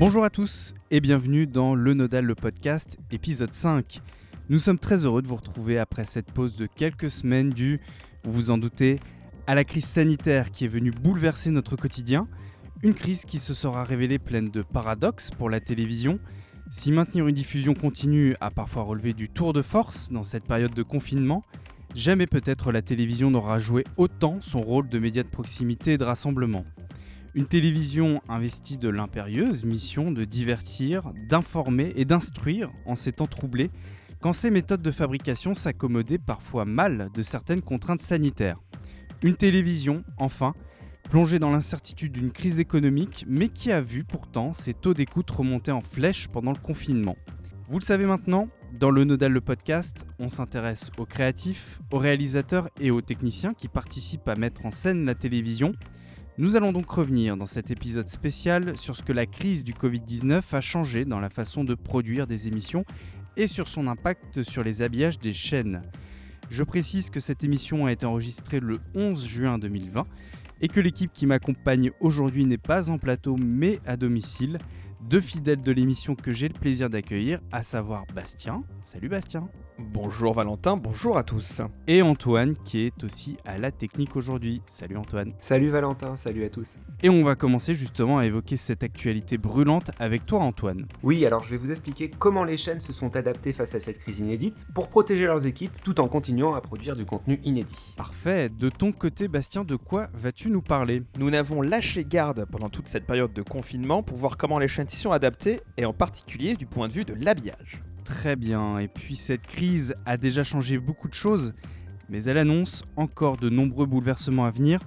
Bonjour à tous et bienvenue dans Le Nodal le podcast épisode 5. Nous sommes très heureux de vous retrouver après cette pause de quelques semaines due, vous vous en doutez, à la crise sanitaire qui est venue bouleverser notre quotidien, une crise qui se sera révélée pleine de paradoxes pour la télévision. Si maintenir une diffusion continue a parfois relevé du tour de force dans cette période de confinement, jamais peut-être la télévision n'aura joué autant son rôle de média de proximité et de rassemblement. Une télévision investie de l'impérieuse mission de divertir, d'informer et d'instruire en ces temps troublés, quand ses méthodes de fabrication s'accommodaient parfois mal de certaines contraintes sanitaires. Une télévision, enfin, plongée dans l'incertitude d'une crise économique, mais qui a vu pourtant ses taux d'écoute remonter en flèche pendant le confinement. Vous le savez maintenant, dans le Nodal le podcast, on s'intéresse aux créatifs, aux réalisateurs et aux techniciens qui participent à mettre en scène la télévision nous allons donc revenir dans cet épisode spécial sur ce que la crise du Covid-19 a changé dans la façon de produire des émissions et sur son impact sur les habillages des chaînes. Je précise que cette émission a été enregistrée le 11 juin 2020 et que l'équipe qui m'accompagne aujourd'hui n'est pas en plateau mais à domicile. Deux fidèles de l'émission que j'ai le plaisir d'accueillir, à savoir Bastien. Salut Bastien. Bonjour Valentin, bonjour à tous. Et Antoine qui est aussi à la technique aujourd'hui. Salut Antoine. Salut Valentin, salut à tous. Et on va commencer justement à évoquer cette actualité brûlante avec toi Antoine. Oui, alors je vais vous expliquer comment les chaînes se sont adaptées face à cette crise inédite pour protéger leurs équipes tout en continuant à produire du contenu inédit. Parfait. De ton côté Bastien, de quoi vas-tu nous parler? Nous n'avons lâché garde pendant toute cette période de confinement pour voir comment les chaînes s'y sont adaptées et en particulier du point de vue de l'habillage. Très bien, et puis cette crise a déjà changé beaucoup de choses, mais elle annonce encore de nombreux bouleversements à venir.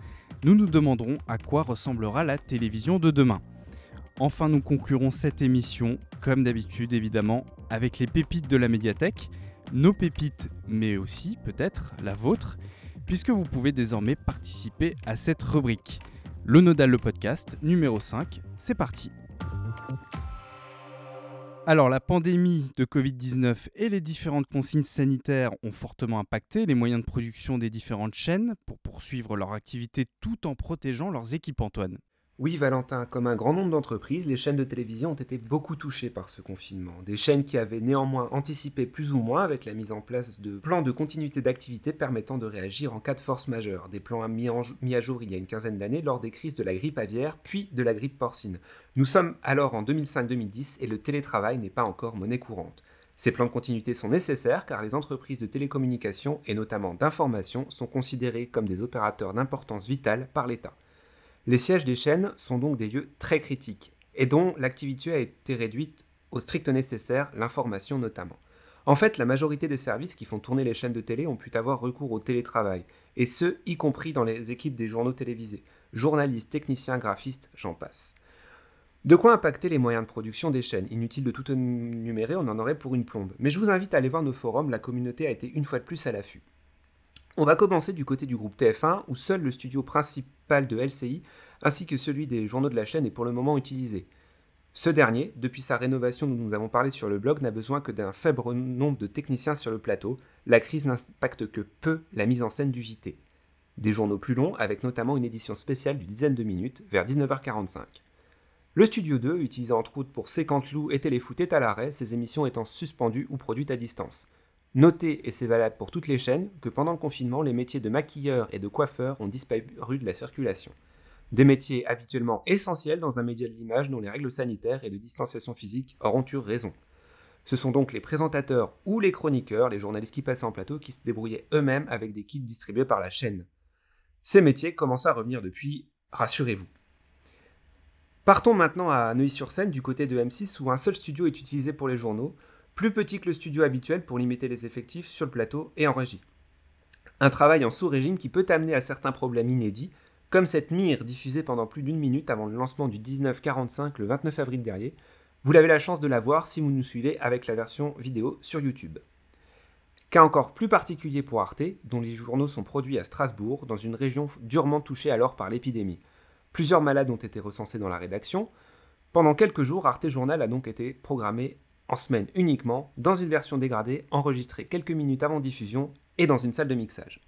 Nous nous demanderons à quoi ressemblera la télévision de demain. Enfin, nous conclurons cette émission, comme d'habitude évidemment, avec les pépites de la médiathèque, nos pépites, mais aussi peut-être la vôtre, puisque vous pouvez désormais participer à cette rubrique. Le Nodal le podcast numéro 5, c'est parti. Alors, la pandémie de Covid-19 et les différentes consignes sanitaires ont fortement impacté les moyens de production des différentes chaînes pour poursuivre leur activité tout en protégeant leurs équipes, Antoine. Oui, Valentin, comme un grand nombre d'entreprises, les chaînes de télévision ont été beaucoup touchées par ce confinement. Des chaînes qui avaient néanmoins anticipé plus ou moins avec la mise en place de plans de continuité d'activité permettant de réagir en cas de force majeure. Des plans mis, à jour il y a une quinzaine d'années lors des crises de la grippe aviaire puis de la grippe porcine. Nous sommes alors en 2005-2010 et le télétravail n'est pas encore monnaie courante. Ces plans de continuité sont nécessaires car les entreprises de télécommunications et notamment d'information sont considérées comme des opérateurs d'importance vitale par l'État. Les sièges des chaînes sont donc des lieux très critiques et dont l'activité a été réduite au strict nécessaire, l'information notamment. En fait, la majorité des services qui font tourner les chaînes de télé ont pu avoir recours au télétravail, et ce, y compris dans les équipes des journaux télévisés, journalistes, techniciens, graphistes, j'en passe. De quoi impacter les moyens de production des chaînes? Inutile de tout énumérer, on en aurait pour une plombe. Mais je vous invite à aller voir nos forums, la communauté a été une fois de plus à l'affût. On va commencer du côté du groupe TF1, où seul le studio principal de LCI, ainsi que celui des journaux de la chaîne, est pour le moment utilisé. Ce dernier, depuis sa rénovation dont nous avons parlé sur le blog, n'a besoin que d'un faible nombre de techniciens sur le plateau. La crise n'impacte que peu la mise en scène du JT. Des journaux plus longs, avec notamment une édition spéciale d'une dizaine de minutes, vers 19h45. Le Studio 2, utilisé entre autres pour Séquente Loup et Téléfoot, est à l'arrêt, ses émissions étant suspendues ou produites à distance. Notez, et c'est valable pour toutes les chaînes, que pendant le confinement, les métiers de maquilleur et de coiffeur ont disparu de la circulation. Des métiers habituellement essentiels dans un média de l'image dont les règles sanitaires et de distanciation physique auront eu raison. Ce sont donc les présentateurs ou les chroniqueurs, les journalistes qui passaient en plateau, qui se débrouillaient eux-mêmes avec des kits distribués par la chaîne. Ces métiers commencent à revenir depuis, rassurez-vous. Partons maintenant à Neuilly-sur-Seine du côté de M6 où un seul studio est utilisé pour les journaux, plus petit que le studio habituel pour limiter les effectifs sur le plateau et en régie. Un travail en sous-régime qui peut amener à certains problèmes inédits, comme cette mire diffusée pendant plus d'une minute avant le lancement du 1945 le 29 avril dernier. Vous avez la chance de la voir si vous nous suivez avec la version vidéo sur YouTube. Cas encore plus particulier pour Arte, dont les journaux sont produits à Strasbourg, dans une région durement touchée alors par l'épidémie. Plusieurs malades ont été recensés dans la rédaction. Pendant quelques jours, Arte Journal a donc été programmé en semaine uniquement, dans une version dégradée, enregistrée quelques minutes avant diffusion et dans une salle de mixage.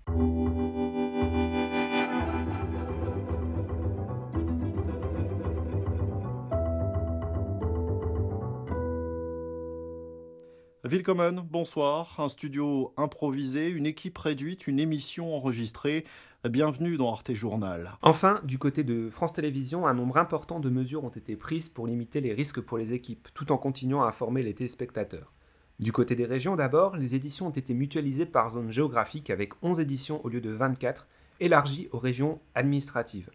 Willkommen, bonsoir. Un studio improvisé, une équipe réduite, une émission enregistrée. Bienvenue dans Arte Journal. Enfin, du côté de France Télévisions, un nombre important de mesures ont été prises pour limiter les risques pour les équipes, tout en continuant à informer les téléspectateurs. Du côté des régions d'abord, les éditions ont été mutualisées par zone géographique avec 11 éditions au lieu de 24, élargies aux régions administratives.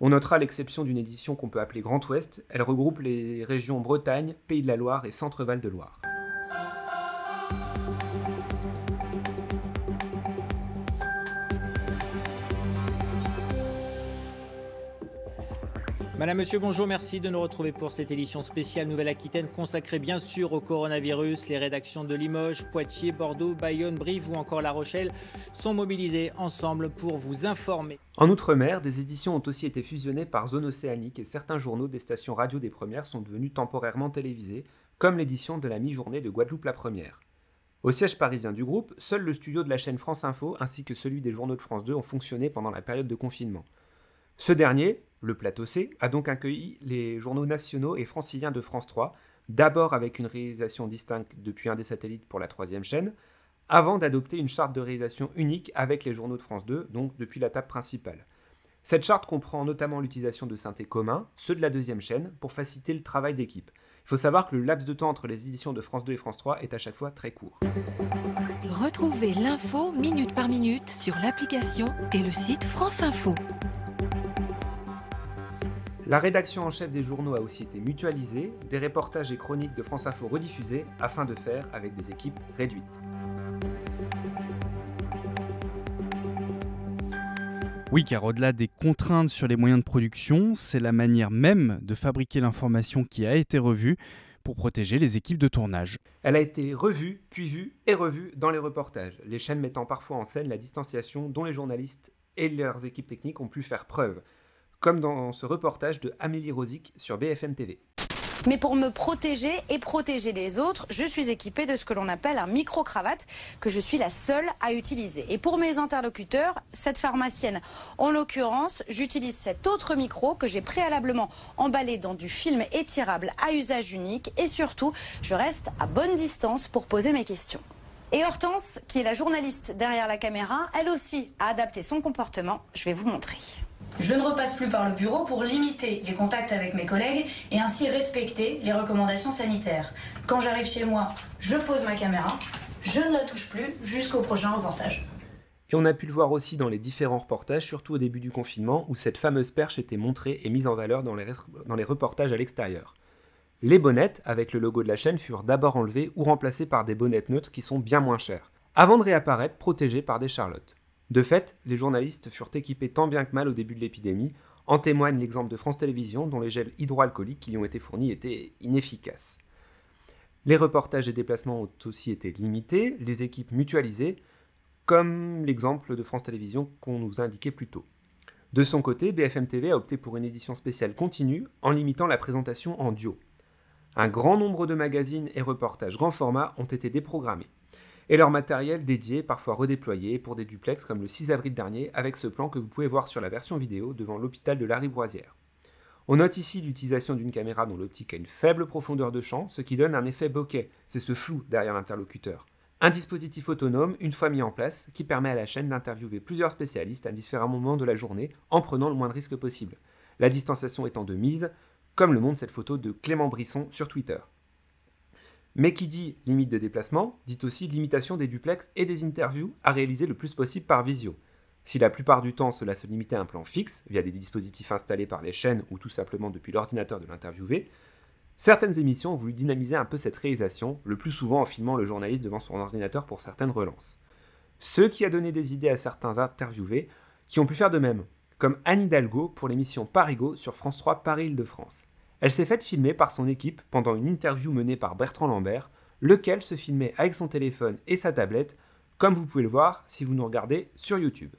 On notera l'exception d'une édition qu'on peut appeler Grand Ouest, elle regroupe les régions Bretagne, Pays de la Loire et Centre-Val de Loire. Madame, Monsieur, bonjour, merci de nous retrouver pour cette édition spéciale Nouvelle-Aquitaine consacrée bien sûr au coronavirus. Les rédactions de Limoges, Poitiers, Bordeaux, Bayonne, Brive ou encore La Rochelle sont mobilisées ensemble pour vous informer. En Outre-mer, des éditions ont aussi été fusionnées par zone océanique et certains journaux des stations radio des premières sont devenus temporairement télévisés, comme l'édition de la mi-journée de Guadeloupe la première. Au siège parisien du groupe, seul le studio de la chaîne France Info ainsi que celui des journaux de France 2 ont fonctionné pendant la période de confinement. Ce dernier, le plateau C, a donc accueilli les journaux nationaux et franciliens de France 3, d'abord avec une réalisation distincte depuis un des satellites pour la troisième chaîne, avant d'adopter une charte de réalisation unique avec les journaux de France 2, donc depuis la table principale. Cette charte comprend notamment l'utilisation de synthés communs, ceux de la deuxième chaîne, pour faciliter le travail d'équipe. Il faut savoir que le laps de temps entre les éditions de France 2 et France 3 est à chaque fois très court. Retrouvez l'info minute par minute sur l'application et le site France Info. La rédaction en chef des journaux a aussi été mutualisée, des reportages et chroniques de France Info rediffusés afin de faire avec des équipes réduites. Oui, car au-delà des contraintes sur les moyens de production, c'est la manière même de fabriquer l'information qui a été revue pour protéger les équipes de tournage. Elle a été revue, puis vue et revue dans les reportages, les chaînes mettant parfois en scène la distanciation dont les journalistes et leurs équipes techniques ont pu faire preuve comme dans ce reportage de Amélie Rosic sur BFM TV. Mais pour me protéger et protéger les autres, je suis équipée de ce que l'on appelle un micro-cravate que je suis la seule à utiliser. Et pour mes interlocuteurs, cette pharmacienne, en l'occurrence, j'utilise cet autre micro que j'ai préalablement emballé dans du film étirable à usage unique et surtout, je reste à bonne distance pour poser mes questions. Et Hortense, qui est la journaliste derrière la caméra, elle aussi a adapté son comportement. Je vais vous montrer. Je ne repasse plus par le bureau pour limiter les contacts avec mes collègues et ainsi respecter les recommandations sanitaires. Quand j'arrive chez moi, je pose ma caméra, je ne la touche plus jusqu'au prochain reportage. Et on a pu le voir aussi dans les différents reportages, surtout au début du confinement, où cette fameuse perche était montrée et mise en valeur dans les, reportages à l'extérieur. Les bonnettes, avec le logo de la chaîne, furent d'abord enlevées ou remplacées par des bonnettes neutres qui sont bien moins chères, avant de réapparaître protégées par des charlottes. De fait, les journalistes furent équipés tant bien que mal au début de l'épidémie, en témoigne l'exemple de France Télévisions dont les gels hydroalcooliques qui lui ont été fournis étaient inefficaces. Les reportages et déplacements ont aussi été limités, les équipes mutualisées, comme l'exemple de France Télévisions qu'on nous a indiqué plus tôt. De son côté, BFM TV a opté pour une édition spéciale continue en limitant la présentation en duo. Un grand nombre de magazines et reportages grand format ont été déprogrammés et leur matériel dédié, parfois redéployé pour des duplex comme le 6 avril dernier avec ce plan que vous pouvez voir sur la version vidéo devant l'hôpital de la Riboisière. On note ici l'utilisation d'une caméra dont l'optique a une faible profondeur de champ, ce qui donne un effet bokeh, c'est ce flou derrière l'interlocuteur. Un dispositif autonome, une fois mis en place, qui permet à la chaîne d'interviewer plusieurs spécialistes à différents moments de la journée en prenant le moins de risques possible. La distanciation étant de mise, comme le montre cette photo de Clément Brisson sur Twitter. Mais qui dit limite de déplacement, dit aussi limitation des duplex et des interviews à réaliser le plus possible par visio. Si la plupart du temps cela se limitait à un plan fixe, via des dispositifs installés par les chaînes ou tout simplement depuis l'ordinateur de l'interviewé, certaines émissions ont voulu dynamiser un peu cette réalisation, le plus souvent en filmant le journaliste devant son ordinateur pour certaines relances. Ce qui a donné des idées à certains interviewés qui ont pu faire de même, comme Anne Hidalgo pour l'émission Parigo sur France 3 Paris-Île-de-France. Elle s'est faite filmer par son équipe pendant une interview menée par Bertrand Lambert, lequel se filmait avec son téléphone et sa tablette, comme vous pouvez le voir si vous nous regardez sur YouTube.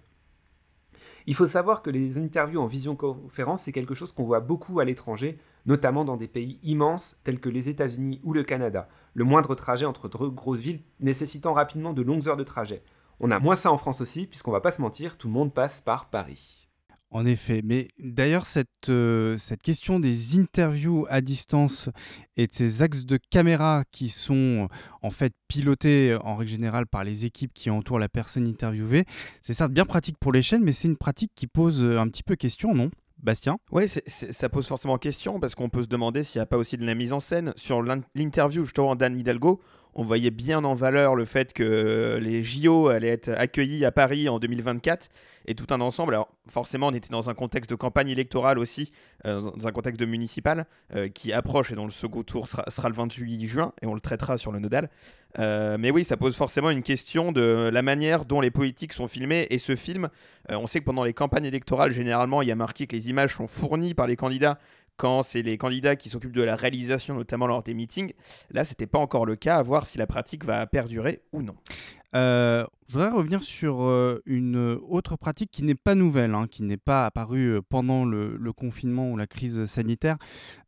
Il faut savoir que les interviews en visioconférence, c'est quelque chose qu'on voit beaucoup à l'étranger, notamment dans des pays immenses tels que les États-Unis ou le Canada, le moindre trajet entre deux grosses villes nécessitant rapidement de longues heures de trajet. On a moins ça en France aussi, puisqu'on va pas se mentir, tout le monde passe par Paris. En effet, mais d'ailleurs cette, euh, cette question des interviews à distance et de ces axes de caméra qui sont en fait pilotés en règle générale par les équipes qui entourent la personne interviewée, c'est certes bien pratique pour les chaînes, mais c'est une pratique qui pose un petit peu question, non Bastien? Oui, ça pose forcément question parce qu'on peut se demander s'il n'y a pas aussi de la mise en scène. Sur l'interview justement d'Anne Hidalgo, on voyait bien en valeur le fait que les JO allaient être accueillis à Paris en 2024 et tout un ensemble. Alors forcément, on était dans un contexte de campagne électorale aussi, euh, dans un contexte de municipal euh, qui approche et dont le second tour sera, le 28 juin et on le traitera sur le nodal. Euh, mais oui, ça pose forcément une question de la manière dont les politiques sont filmées et ce film. on sait que pendant les campagnes électorales, généralement, il y a marqué que les images sont fournies par les candidats quand c'est les candidats qui s'occupent de la réalisation, notamment lors des meetings. Là, c'était pas encore le cas, à voir si la pratique va perdurer ou non. Euh, je voudrais revenir sur euh, une autre pratique qui n'est pas nouvelle, hein, qui n'est pas apparue euh, pendant le, confinement ou la crise sanitaire,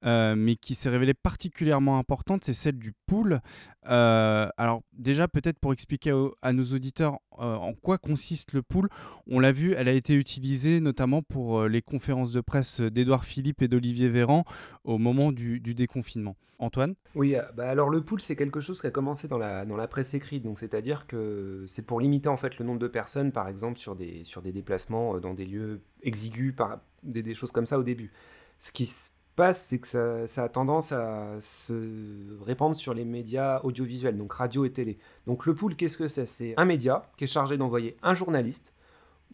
mais qui s'est révélée particulièrement importante, c'est celle du pool. alors déjà, peut-être pour expliquer à, nos auditeurs en quoi consiste le pool, on l'a vu, elle a été utilisée notamment pour les conférences de presse d'Edouard Philippe et d'Olivier Véran au moment du, déconfinement. Antoine? Oui, bah alors le pool, c'est quelque chose qui a commencé dans la, dans la presse écrite, donc c'est-à-dire que c'est pour limiter en fait le nombre de personnes, par exemple, sur des, sur des déplacements euh, dans des lieux exigus, par, des, choses comme ça au début. Ce qui se passe, c'est que ça, ça, a tendance à se répandre sur les médias audiovisuels, donc radio et télé. Donc le pool, qu'est-ce que c'est? C'est un média qui est chargé d'envoyer un journaliste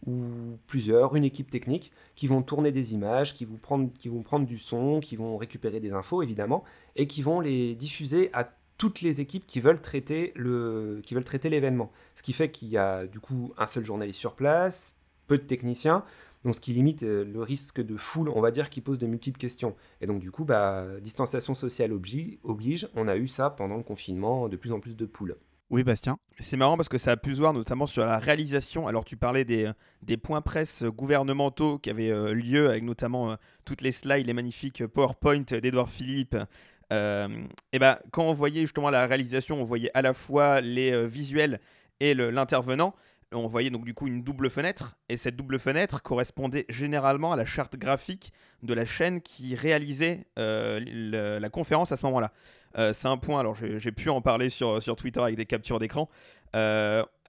ou plusieurs, une équipe technique, qui vont tourner des images, qui vont prendre, qui vont prendre du son, qui vont récupérer des infos évidemment, et qui vont les diffuser à toutes les équipes qui veulent traiter le, qui veulent traiter l'événement. Ce qui fait qu'il y a du coup un seul journaliste sur place, peu de techniciens, donc ce qui limite euh, le risque de foule, on va dire, qui pose de multiples questions. Et donc du coup, bah, distanciation sociale oblige, on a eu ça pendant le confinement, de plus en plus de poules. Oui, Bastien. C'est marrant parce que ça a pu se voir notamment sur la réalisation. Alors, tu parlais des, des points presse gouvernementaux qui avaient euh, lieu avec notamment euh, toutes les slides, les magnifiques PowerPoint d'Edouard Philippe et ben, quand on voyait justement la réalisation, on voyait à la fois les euh, visuels et l'intervenant. On voyait donc du coup une double fenêtre, et cette double fenêtre correspondait généralement à la charte graphique de la chaîne qui réalisait euh, la conférence à ce moment-là. c'est un point, alors j'ai pu en parler sur, sur Twitter avec des captures d'écran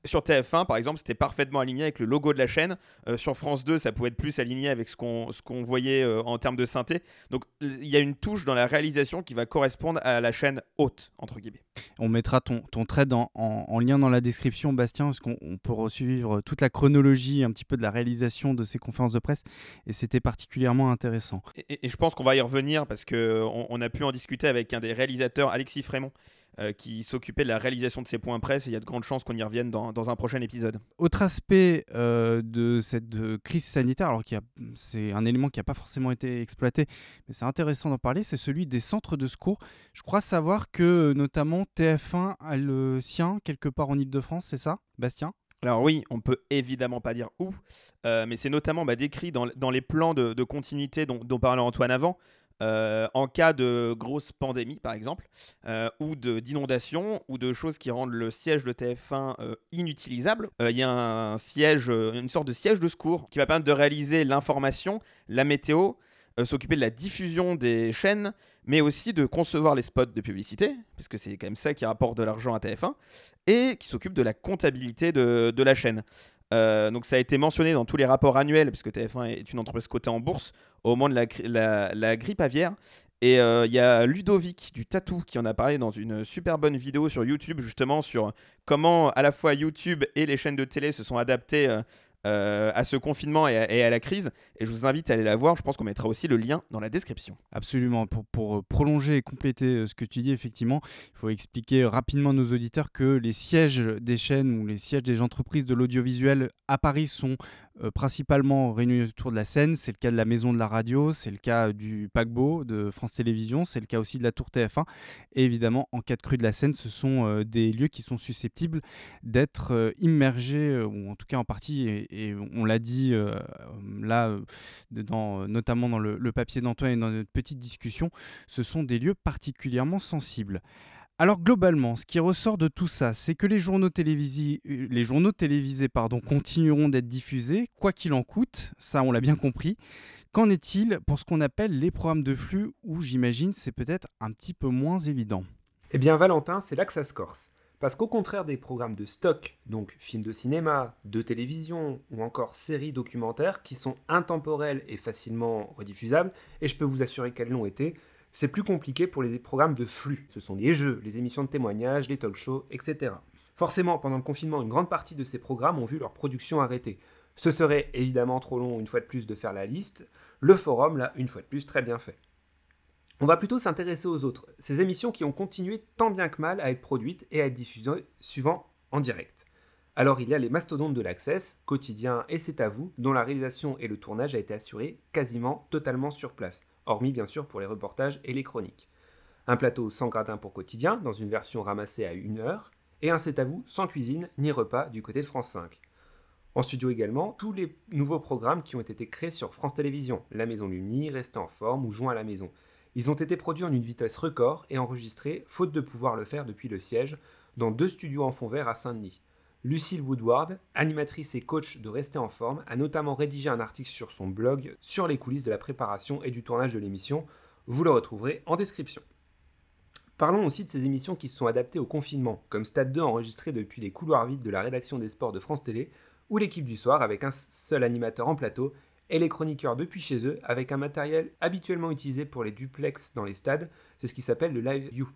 sur TF1, par exemple, c'était parfaitement aligné avec le logo de la chaîne. Euh, sur France 2, ça pouvait être plus aligné avec ce qu'on qu'on voyait euh, en termes de synthé. Donc, il y a une touche dans la réalisation qui va correspondre à la chaîne haute, entre guillemets. On mettra ton, ton trade en, en, lien dans la description, Bastien, parce qu'on peut suivre toute la chronologie un petit peu de la réalisation de ces conférences de presse. Et c'était particulièrement intéressant. Et, je pense qu'on va y revenir parce qu'on on a pu en discuter avec un des réalisateurs, Alexis Frémont, euh, qui s'occupait de la réalisation de ces points presse. Et il y a de grandes chances qu'on y revienne dans, dans, un prochain épisode. Autre aspect euh, de cette crise sanitaire, alors qu'il c'est un élément qui n'a pas forcément été exploité, mais c'est intéressant d'en parler, c'est celui des centres de secours. Je crois savoir que notamment TF1 a le sien quelque part en Ile-de-France, c'est ça, Bastien? Alors oui, on peut évidemment pas dire où, euh, mais c'est notamment bah, décrit dans, dans, les plans de, de continuité dont, dont, parlait Antoine avant. Euh, en cas de grosse pandémie, par exemple, euh, ou d'inondation, ou de choses qui rendent le siège de TF1 euh, inutilisable, il y a un siège, une sorte de siège de secours qui va permettre de réaliser l'information, la météo, s'occuper de la diffusion des chaînes, mais aussi de concevoir les spots de publicité, puisque c'est quand même ça qui rapporte de l'argent à TF1, et qui s'occupe de la comptabilité de, de la chaîne. Euh, donc ça a été mentionné dans tous les rapports annuels, puisque TF1 est une entreprise cotée en bourse, au moment de la, grippe aviaire. Et euh, il y a Ludovic du Tatou qui en a parlé dans une super bonne vidéo sur YouTube, justement sur comment à la fois YouTube et les chaînes de télé se sont adaptées euh, euh, à ce confinement et à, la crise. Et je vous invite à aller la voir. Je pense qu'on mettra aussi le lien dans la description. Absolument. Pour, pour prolonger et compléter euh, ce que tu dis, effectivement, il faut expliquer rapidement à nos auditeurs que les sièges des chaînes ou les sièges des entreprises de l'audiovisuel à Paris sont euh, principalement réunis autour de la scène. C'est le cas de la Maison de la Radio, c'est le cas du paquebot de France Télévisions, c'est le cas aussi de la Tour TF1. Et évidemment, en cas de crue de la Seine, ce sont euh, des lieux qui sont susceptibles d'être euh, immergés, ou en tout cas en partie, et, on l'a dit là, notamment dans le papier d'Antoine et dans notre petite discussion, ce sont des lieux particulièrement sensibles. Alors globalement, ce qui ressort de tout ça, c'est que les journaux télévisés, euh, les journaux continueront d'être diffusés, quoi qu'il en coûte, ça on l'a bien compris. Qu'en est-il pour ce qu'on appelle les programmes de flux, où j'imagine c'est peut-être un petit peu moins évident? Eh bien Valentin, c'est là que ça se corse. Parce qu'au contraire des programmes de stock, donc films de cinéma, de télévision ou encore séries documentaires qui sont intemporels et facilement rediffusables, et je peux vous assurer qu'elles l'ont été, c'est plus compliqué pour les programmes de flux. Ce sont les jeux, les émissions de témoignages, les talk shows, etc. Forcément, pendant le confinement, une grande partie de ces programmes ont vu leur production arrêtée. Ce serait évidemment trop long une fois de plus de faire la liste. Le forum, là, une fois de plus, très bien fait. On va plutôt s'intéresser aux autres, ces émissions qui ont continué tant bien que mal à être produites et à être diffusées suivant en direct. Alors il y a les mastodontes de l'Access, Quotidien et C'est à vous, dont la réalisation et le tournage a été assuré quasiment totalement sur place, hormis bien sûr pour les reportages et les chroniques. Un plateau sans gradin pour Quotidien, dans une version ramassée à une heure, et un C'est à vous sans cuisine ni repas du côté de France 5. En studio également, tous les nouveaux programmes qui ont été créés sur France Télévisions, La Maison Lumni, Rester en forme ou Joint à la maison. Ils ont été produits en une vitesse record et enregistrés, faute de pouvoir le faire depuis le siège, dans deux studios en fond vert à Saint-Denis. Lucille Woodward, animatrice et coach de Rester en forme, a notamment rédigé un article sur son blog sur les coulisses de la préparation et du tournage de l'émission. Vous le retrouverez en description. Parlons aussi de ces émissions qui se sont adaptées au confinement, comme Stade 2 enregistré depuis les couloirs vides de la rédaction des sports de France Télé, ou l'équipe du soir avec un seul animateur en plateau et les chroniqueurs depuis chez eux avec un matériel habituellement utilisé pour les duplex dans les stades, c'est ce qui s'appelle le live view.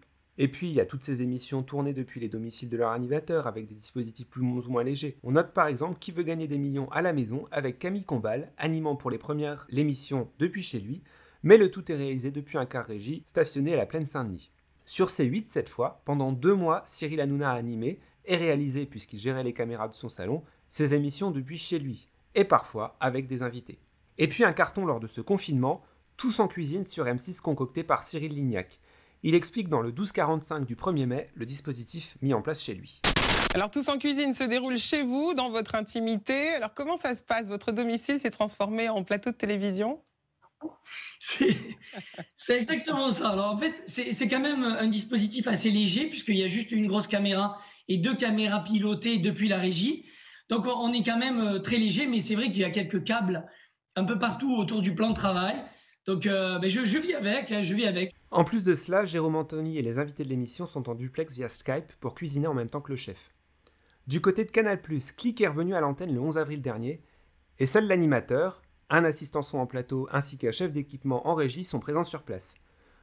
Et puis il y a toutes ces émissions tournées depuis les domiciles de leurs animateurs avec des dispositifs plus ou moins légers. On note par exemple qui veut gagner des millions à la maison avec Camille Combal animant pour les premières l'émission depuis chez lui, mais le tout est réalisé depuis un car régie stationné à la plaine Saint-Denis. Sur ces 8 cette fois, pendant deux mois, Cyril Hanouna a animé et réalisé, puisqu'il gérait les caméras de son salon, ses émissions depuis chez lui, et parfois avec des invités. Et puis un carton lors de ce confinement, Tous en cuisine sur M6 concocté par Cyril Lignac. Il explique dans le 1245 du 1er mai le dispositif mis en place chez lui. Alors Tous en cuisine se déroule chez vous, dans votre intimité. Alors comment ça se passe? Votre domicile s'est transformé en plateau de télévision? C'est exactement ça. Alors en fait, c'est quand même un dispositif assez léger puisqu'il y a juste une grosse caméra et deux caméras pilotées depuis la régie. Donc on est quand même euh, très léger, mais c'est vrai qu'il y a quelques câbles un peu partout autour du plan de travail. Donc euh, ben, je, vis avec, hein, je vis avec. En plus de cela, Jérôme Anthony et les invités de l'émission sont en duplex via Skype pour cuisiner en même temps que le chef. Du côté de Canal+, Click est revenu à l'antenne le 11 avril dernier, et seul l'animateur, un assistant son en plateau ainsi qu'un chef d'équipement en régie sont présents sur place.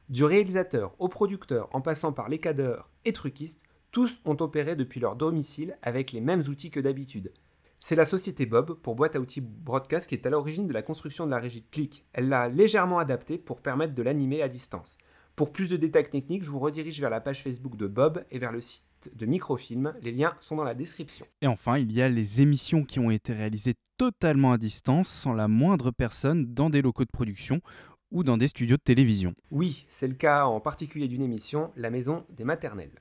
Du réalisateur au producteur en passant par les cadreurs et truquistes, tous ont opéré depuis leur domicile avec les mêmes outils que d'habitude. C'est la société Bob pour boîte à outils broadcast qui est à l'origine de la construction de la régie de clic. Elle l'a légèrement adaptée pour permettre de l'animer à distance. Pour plus de détails techniques, je vous redirige vers la page Facebook de Bob et vers le site de Microfilm. Les liens sont dans la description. Et enfin, il y a les émissions qui ont été réalisées totalement à distance, sans la moindre personne, dans des locaux de production ou dans des studios de télévision. Oui, c'est le cas en particulier d'une émission, La Maison des Maternelles.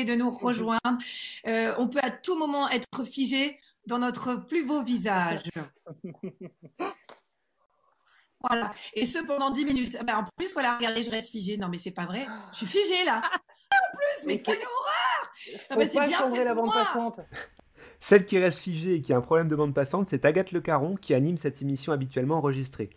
Venez de nous rejoindre. Euh, on peut à tout moment être figé dans notre plus beau visage. Voilà. Et ce pendant 10 minutes. Ben, en plus, voilà, regardez, je reste figée. Non, mais c'est pas vrai. Je suis figée là. En plus, mais quelle horreur Faut pas changer la bande passante. Celle qui reste figée et qui a un problème de bande passante, c'est Agathe Le Caron qui anime cette émission habituellement enregistrée.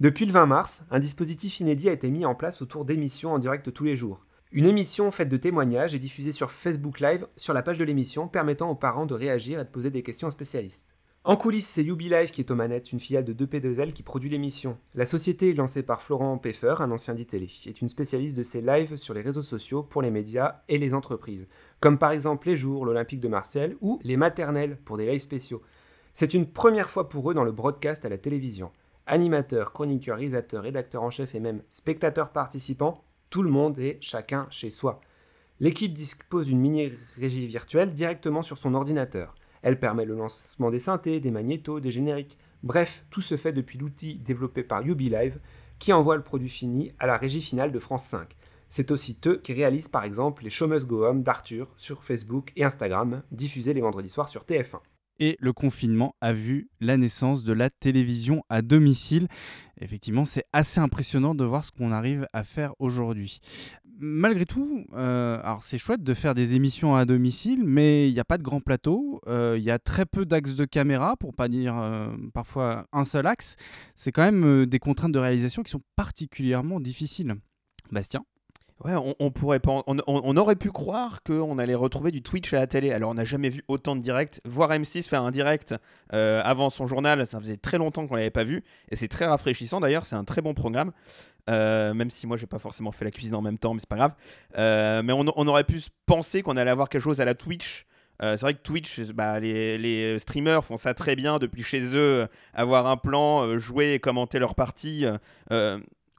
Depuis le 20 mars, un dispositif inédit a été mis en place autour d'émissions en direct tous les jours. Une émission faite de témoignages est diffusée sur Facebook Live sur la page de l'émission, permettant aux parents de réagir et de poser des questions aux spécialistes. En coulisses, c'est Yubi Live qui est aux manettes, une filiale de 2P2L qui produit l'émission. La société est lancée par Florent Peffer, un ancien d'ITélé, est une spécialiste de ces lives sur les réseaux sociaux pour les médias et les entreprises, comme par exemple les jours, l'Olympique de Marseille ou les maternelles pour des lives spéciaux. C'est une première fois pour eux dans le broadcast à la télévision. Animateurs, chroniqueurs, réalisateurs, rédacteurs en chef et même spectateurs participants, Tout le monde est chacun chez soi. L'équipe dispose d'une mini-régie virtuelle directement sur son ordinateur. Elle permet le lancement des synthés, des magnétos, des génériques. Bref, tout se fait depuis l'outil développé par UbiLive qui envoie le produit fini à la régie finale de France 5. C'est aussi eux qui réalisent par exemple les Show Go Home d'Arthur sur Facebook et Instagram, diffusés les vendredis soirs sur TF1 et le confinement a vu la naissance de la télévision à domicile. Effectivement, c'est assez impressionnant de voir ce qu'on arrive à faire aujourd'hui. Malgré tout, euh, c'est chouette de faire des émissions à domicile, mais il n'y a pas de grand plateau, euh, il y a très peu d'axes de caméra, pour pas dire euh, parfois un seul axe. C'est quand même des contraintes de réalisation qui sont particulièrement difficiles. Bastien? Ouais, on, pourrait on, aurait pu croire qu'on allait retrouver du Twitch à la télé. Alors on n'a jamais vu autant de directs. Voir M6 faire un direct euh, avant son journal, ça faisait très longtemps qu'on l'avait pas vu et c'est très rafraîchissant. D'ailleurs, c'est un très bon programme. Euh, même si moi j'ai pas forcément fait la cuisine en même temps, mais c'est pas grave. Euh, mais on, aurait pu penser qu'on allait avoir quelque chose à la Twitch. c'est vrai que Twitch, bah, les, les, streamers font ça très bien depuis chez eux, avoir un plan, jouer et commenter leur partie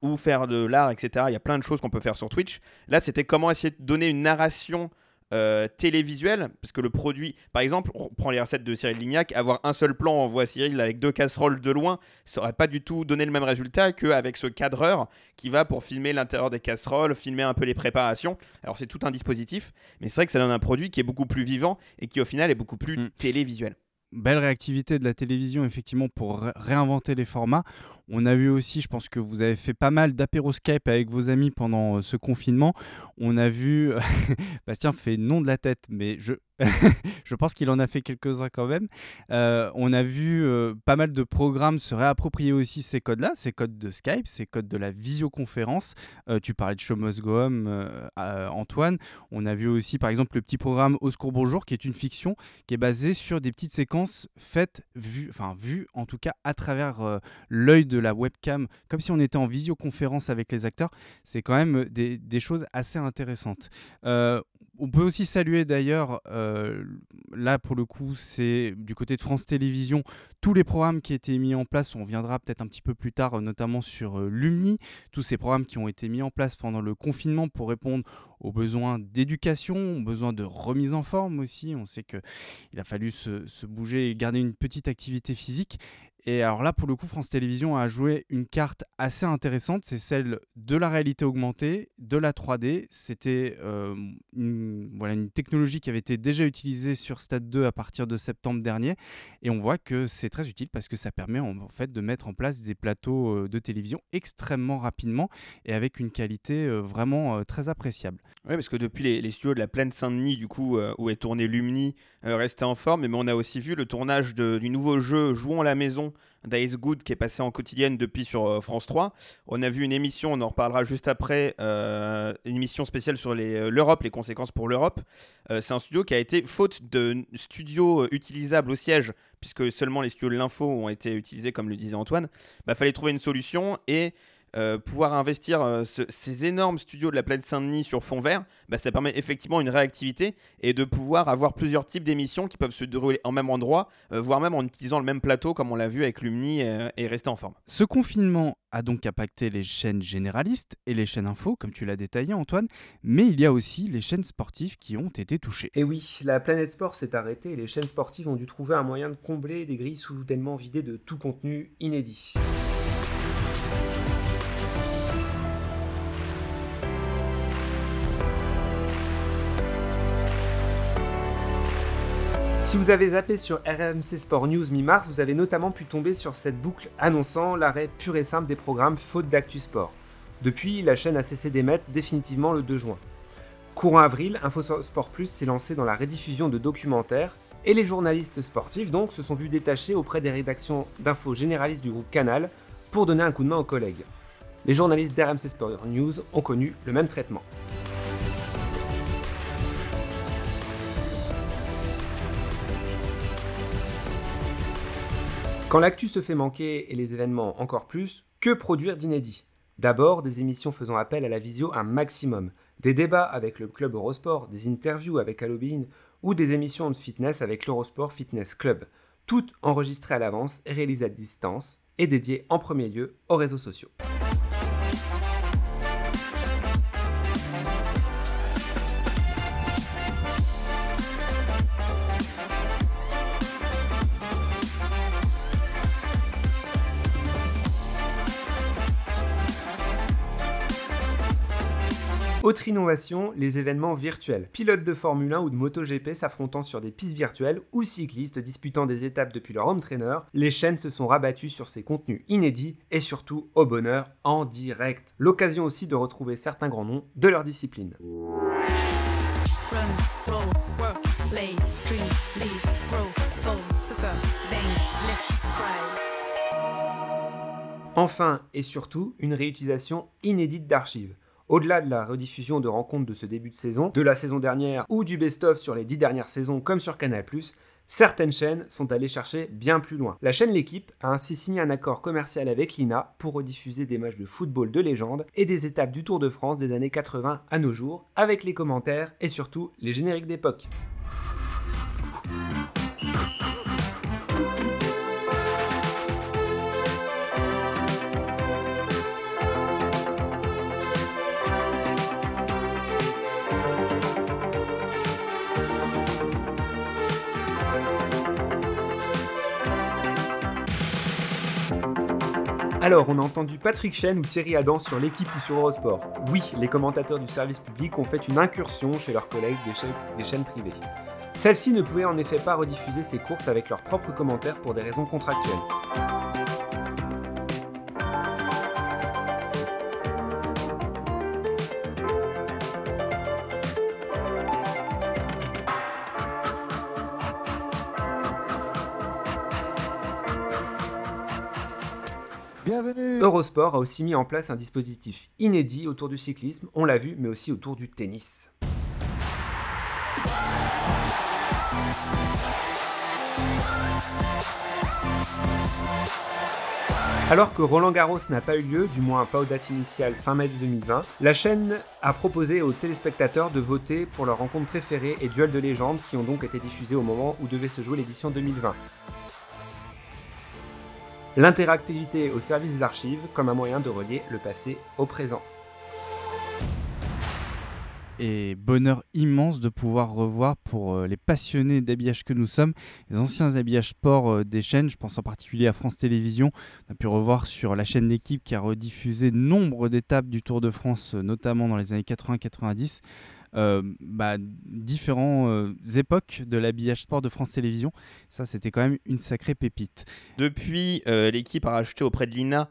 ou faire de l'art, etc. Il y a plein de choses qu'on peut faire sur Twitch. Là, c'était comment essayer de donner une narration euh, télévisuelle, parce que le produit, par exemple, on prend les recettes de Cyril Lignac, avoir un seul plan, on voit Cyril avec deux casseroles de loin, ça aurait pas du tout donné le même résultat qu'avec ce cadreur qui va pour filmer l'intérieur des casseroles, filmer un peu les préparations. Alors c'est tout un dispositif, mais c'est vrai que ça donne un produit qui est beaucoup plus vivant et qui au final est beaucoup plus mm. télévisuel belle réactivité de la télévision, effectivement, pour réinventer les formats. On a vu aussi, je pense que vous avez fait pas mal d'apéro Skype avec vos amis pendant euh, ce confinement. On a vu, Bastien fait non de la tête, mais je, je pense qu'il en a fait quelques-uns quand même. Euh, on a vu euh, pas mal de programmes se réapproprier aussi ces codes-là, ces codes de Skype, ces codes de la visioconférence. tu parlais de Show Must Go Home, Antoine. On a vu aussi, par exemple, le petit programme Au secours bonjour, qui est une fiction qui est basée sur des petites séquences faites, vues, enfin vues en tout cas à travers l'œil de la webcam, comme si on était en visioconférence avec les acteurs, c'est quand même des, choses assez intéressantes. Euh, on peut aussi saluer d'ailleurs, euh, là pour le coup, c'est du côté de France Télévisions, tous les programmes qui ont été mis en place. On viendra peut-être un petit peu plus tard, notamment sur euh, Lumni, tous ces programmes qui ont été mis en place pendant le confinement pour répondre aux besoins d'éducation, aux besoins de remise en forme aussi. On sait qu'il a fallu se, bouger et garder une petite activité physique. Et alors là, pour le coup, France Télévisions a joué une carte assez intéressante, c'est celle de la réalité augmentée, de la 3D. C'était euh, une, voilà, une technologie qui avait été déjà utilisée sur Stade 2 à partir de septembre dernier. Et on voit que c'est très utile parce que ça permet en, fait de mettre en place des plateaux euh, de télévision extrêmement rapidement et avec une qualité euh, vraiment très appréciable. Oui, parce que depuis les, studios de la Plaine Saint-Denis, du coup, où est tourné Lumni, restait en forme. Mais on a aussi vu le tournage du nouveau jeu Jouons la maison d'Ice Good qui est passé en quotidienne depuis sur euh, France 3. On a vu une émission, on en reparlera juste après, euh, une émission spéciale sur euh, l'Europe, les, conséquences pour l'Europe. c'est un studio qui a été, faute de studio utilisable au siège, puisque seulement les studios de l'info ont été utilisés, comme le disait Antoine, il bah, fallait trouver une solution et euh, pouvoir investir euh, ces énormes studios de la plaine Saint-Denis sur fond vert, bah, ça permet effectivement une réactivité et de pouvoir avoir plusieurs types d'émissions qui peuvent se dérouler en même endroit, euh, voire même en utilisant le même plateau comme on l'a vu avec Lumni et rester en forme. Ce confinement a donc impacté les chaînes généralistes et les chaînes info, comme tu l'as détaillé Antoine, mais il y a aussi les chaînes sportives qui ont été touchées. Et oui, la planète sport s'est arrêtée et les chaînes sportives ont dû trouver un moyen de combler des grilles soudainement vidées de tout contenu inédit. Si vous avez zappé sur RMC Sport News mi-mars, vous avez notamment pu tomber sur cette boucle annonçant l'arrêt pur et simple des programmes faute d'actu sport. Depuis, la chaîne a cessé d'émettre définitivement le 2 juin. Courant avril, InfoSport Plus s'est lancé dans la rediffusion de documentaires et les journalistes sportifs donc se sont vus détachés auprès des rédactions d'infos généralistes du groupe Canal pour donner un coup de main aux collègues. Les journalistes d'RMC Sport News ont connu le même traitement. Quand l'actu se fait manquer et les événements encore plus, que produire d'inédit? D'abord, des émissions faisant appel à la visio un maximum, des débats avec le club Eurosport, des interviews avec Halloween ou des émissions de fitness avec l'Eurosport Fitness Club, toutes enregistrées à l'avance et réalisées à distance et dédiées en premier lieu aux réseaux sociaux. Autre innovation, les événements virtuels. Pilotes de Formule 1 ou de MotoGP s'affrontant sur des pistes virtuelles ou cyclistes disputant des étapes depuis leur home trainer, les chaînes se sont rabattues sur ces contenus inédits et surtout, au bonheur, en direct. L'occasion aussi de retrouver certains grands noms de leur discipline. Enfin et surtout, une réutilisation inédite d'archives. Au-delà de la rediffusion de rencontres de ce début de saison, de la saison dernière ou du best-of sur les dix dernières saisons comme sur Canal+, certaines chaînes sont allées chercher bien plus loin. La chaîne L'équipe a ainsi signé un accord commercial avec l'INA pour rediffuser des matchs de football de légende et des étapes du Tour de France des années 80 à nos jours, avec les commentaires et surtout les génériques d'époque. Alors, on a entendu Patrick Chen ou Thierry Adam sur l'équipe ou sur Eurosport. Oui, les commentateurs du service public ont fait une incursion chez leurs collègues des, des chaînes privées. Celles-ci ne pouvaient en effet pas rediffuser ces courses avec leurs propres commentaires pour des raisons contractuelles. Eurosport a aussi mis en place un dispositif inédit autour du cyclisme, on l'a vu, mais aussi autour du tennis. Alors que Roland Garros n'a pas eu lieu, du moins pas aux dates initiales fin mai 2020, la chaîne a proposé aux téléspectateurs de voter pour leur rencontre préférée et duel de légende qui ont donc été diffusés au moment où devait se jouer l'édition 2020. L'interactivité au service des archives comme un moyen de relier le passé au présent. Et bonheur immense de pouvoir revoir pour euh, les passionnés d'habillage que nous sommes, les anciens habillages sport euh, des chaînes, je pense en particulier à France Télévisions. On a pu revoir sur la chaîne L'équipe qui a rediffusé nombre d'étapes du Tour de France, euh, notamment dans les années 80-90. Euh, bah, différentes euh, époques de l'habillage sport de France Télévisions. Ça, c'était quand même une sacrée pépite. Depuis, euh, l'équipe a racheté auprès de l'INA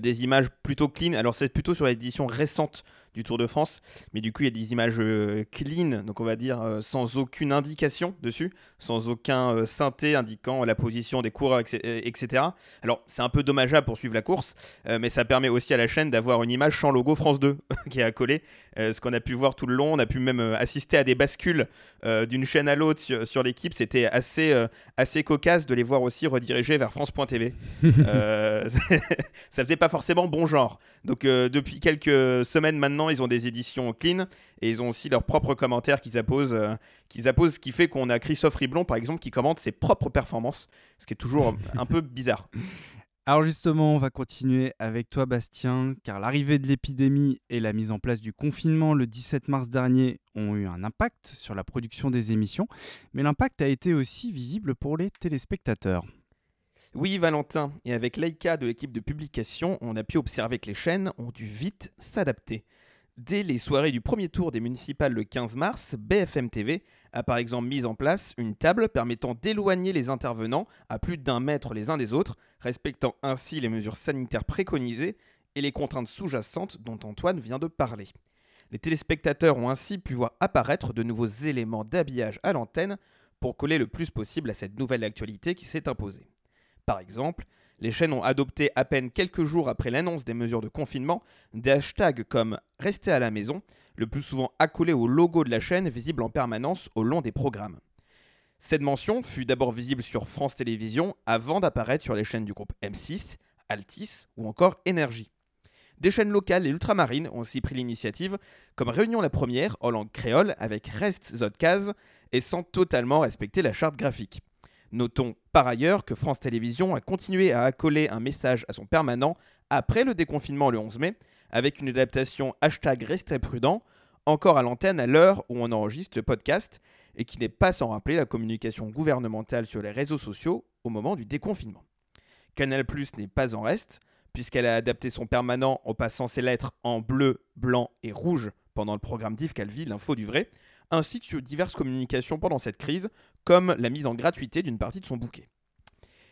des images plutôt clean. Alors, c'est plutôt sur l'édition récente du Tour de France. Mais du coup, il y a des images euh, clean, donc on va dire euh, sans aucune indication dessus, sans aucun euh, synthé indiquant la position des coureurs, etc. Alors, c'est un peu dommageable pour suivre la course, mais ça permet aussi à la chaîne d'avoir une image sans logo France 2 qui est accolée. ce qu'on a pu voir tout le long, on a pu même assister à des bascules d'une chaîne à l'autre sur, l'équipe. C'était assez, assez cocasse de les voir aussi redirigés vers France.tv. ça faisait pas forcément bon genre. Donc, depuis quelques semaines maintenant, ils ont des éditions clean et ils ont aussi leurs propres commentaires qu'ils apposent, euh, qu'ils apposent, ce qui fait qu'on a Christophe Riblon, par exemple, qui commente ses propres performances, ce qui est toujours un peu bizarre. Alors justement, on va continuer avec toi Bastien, car l'arrivée de l'épidémie et la mise en place du confinement le 17 mars dernier ont eu un impact sur la production des émissions, mais l'impact a été aussi visible pour les téléspectateurs. Oui, Valentin, et avec Leica de l'équipe de publication, on a pu observer que les chaînes ont dû vite s'adapter. Dès les soirées du premier tour des municipales le 15 mars, BFM TV a par exemple mis en place une table permettant d'éloigner les intervenants à plus d'un mètre les uns des autres, respectant ainsi les mesures sanitaires préconisées et les contraintes sous-jacentes dont Antoine vient de parler. Les téléspectateurs ont ainsi pu voir apparaître de nouveaux éléments d'habillage à l'antenne pour coller le plus possible à cette nouvelle actualité qui s'est imposée. Par exemple, les chaînes ont adopté à peine quelques jours après l'annonce des mesures de confinement des hashtags comme Restez à la maison, le plus souvent accolés au logo de la chaîne visible en permanence au long des programmes. Cette mention fut d'abord visible sur France Télévisions avant d'apparaître sur les chaînes du groupe M6, Altis ou encore Énergie. Des chaînes locales et ultramarines ont aussi pris l'initiative, comme Réunion la Première en langue créole avec Rest Zodkaz et sans totalement respecter la charte graphique. Notons par ailleurs que France Télévisions a continué à accoler un message à son permanent après le déconfinement le 11 mai, avec une adaptation hashtag Restez prudent, encore à l'antenne à l'heure où on enregistre ce podcast, et qui n'est pas sans rappeler la communication gouvernementale sur les réseaux sociaux au moment du déconfinement. Canal Plus n'est pas en reste, puisqu'elle a adapté son permanent en passant ses lettres en bleu, blanc et rouge pendant le programme d'Yves Calvi, l'info du vrai, ainsi que diverses communications pendant cette crise, comme la mise en gratuité d'une partie de son bouquet.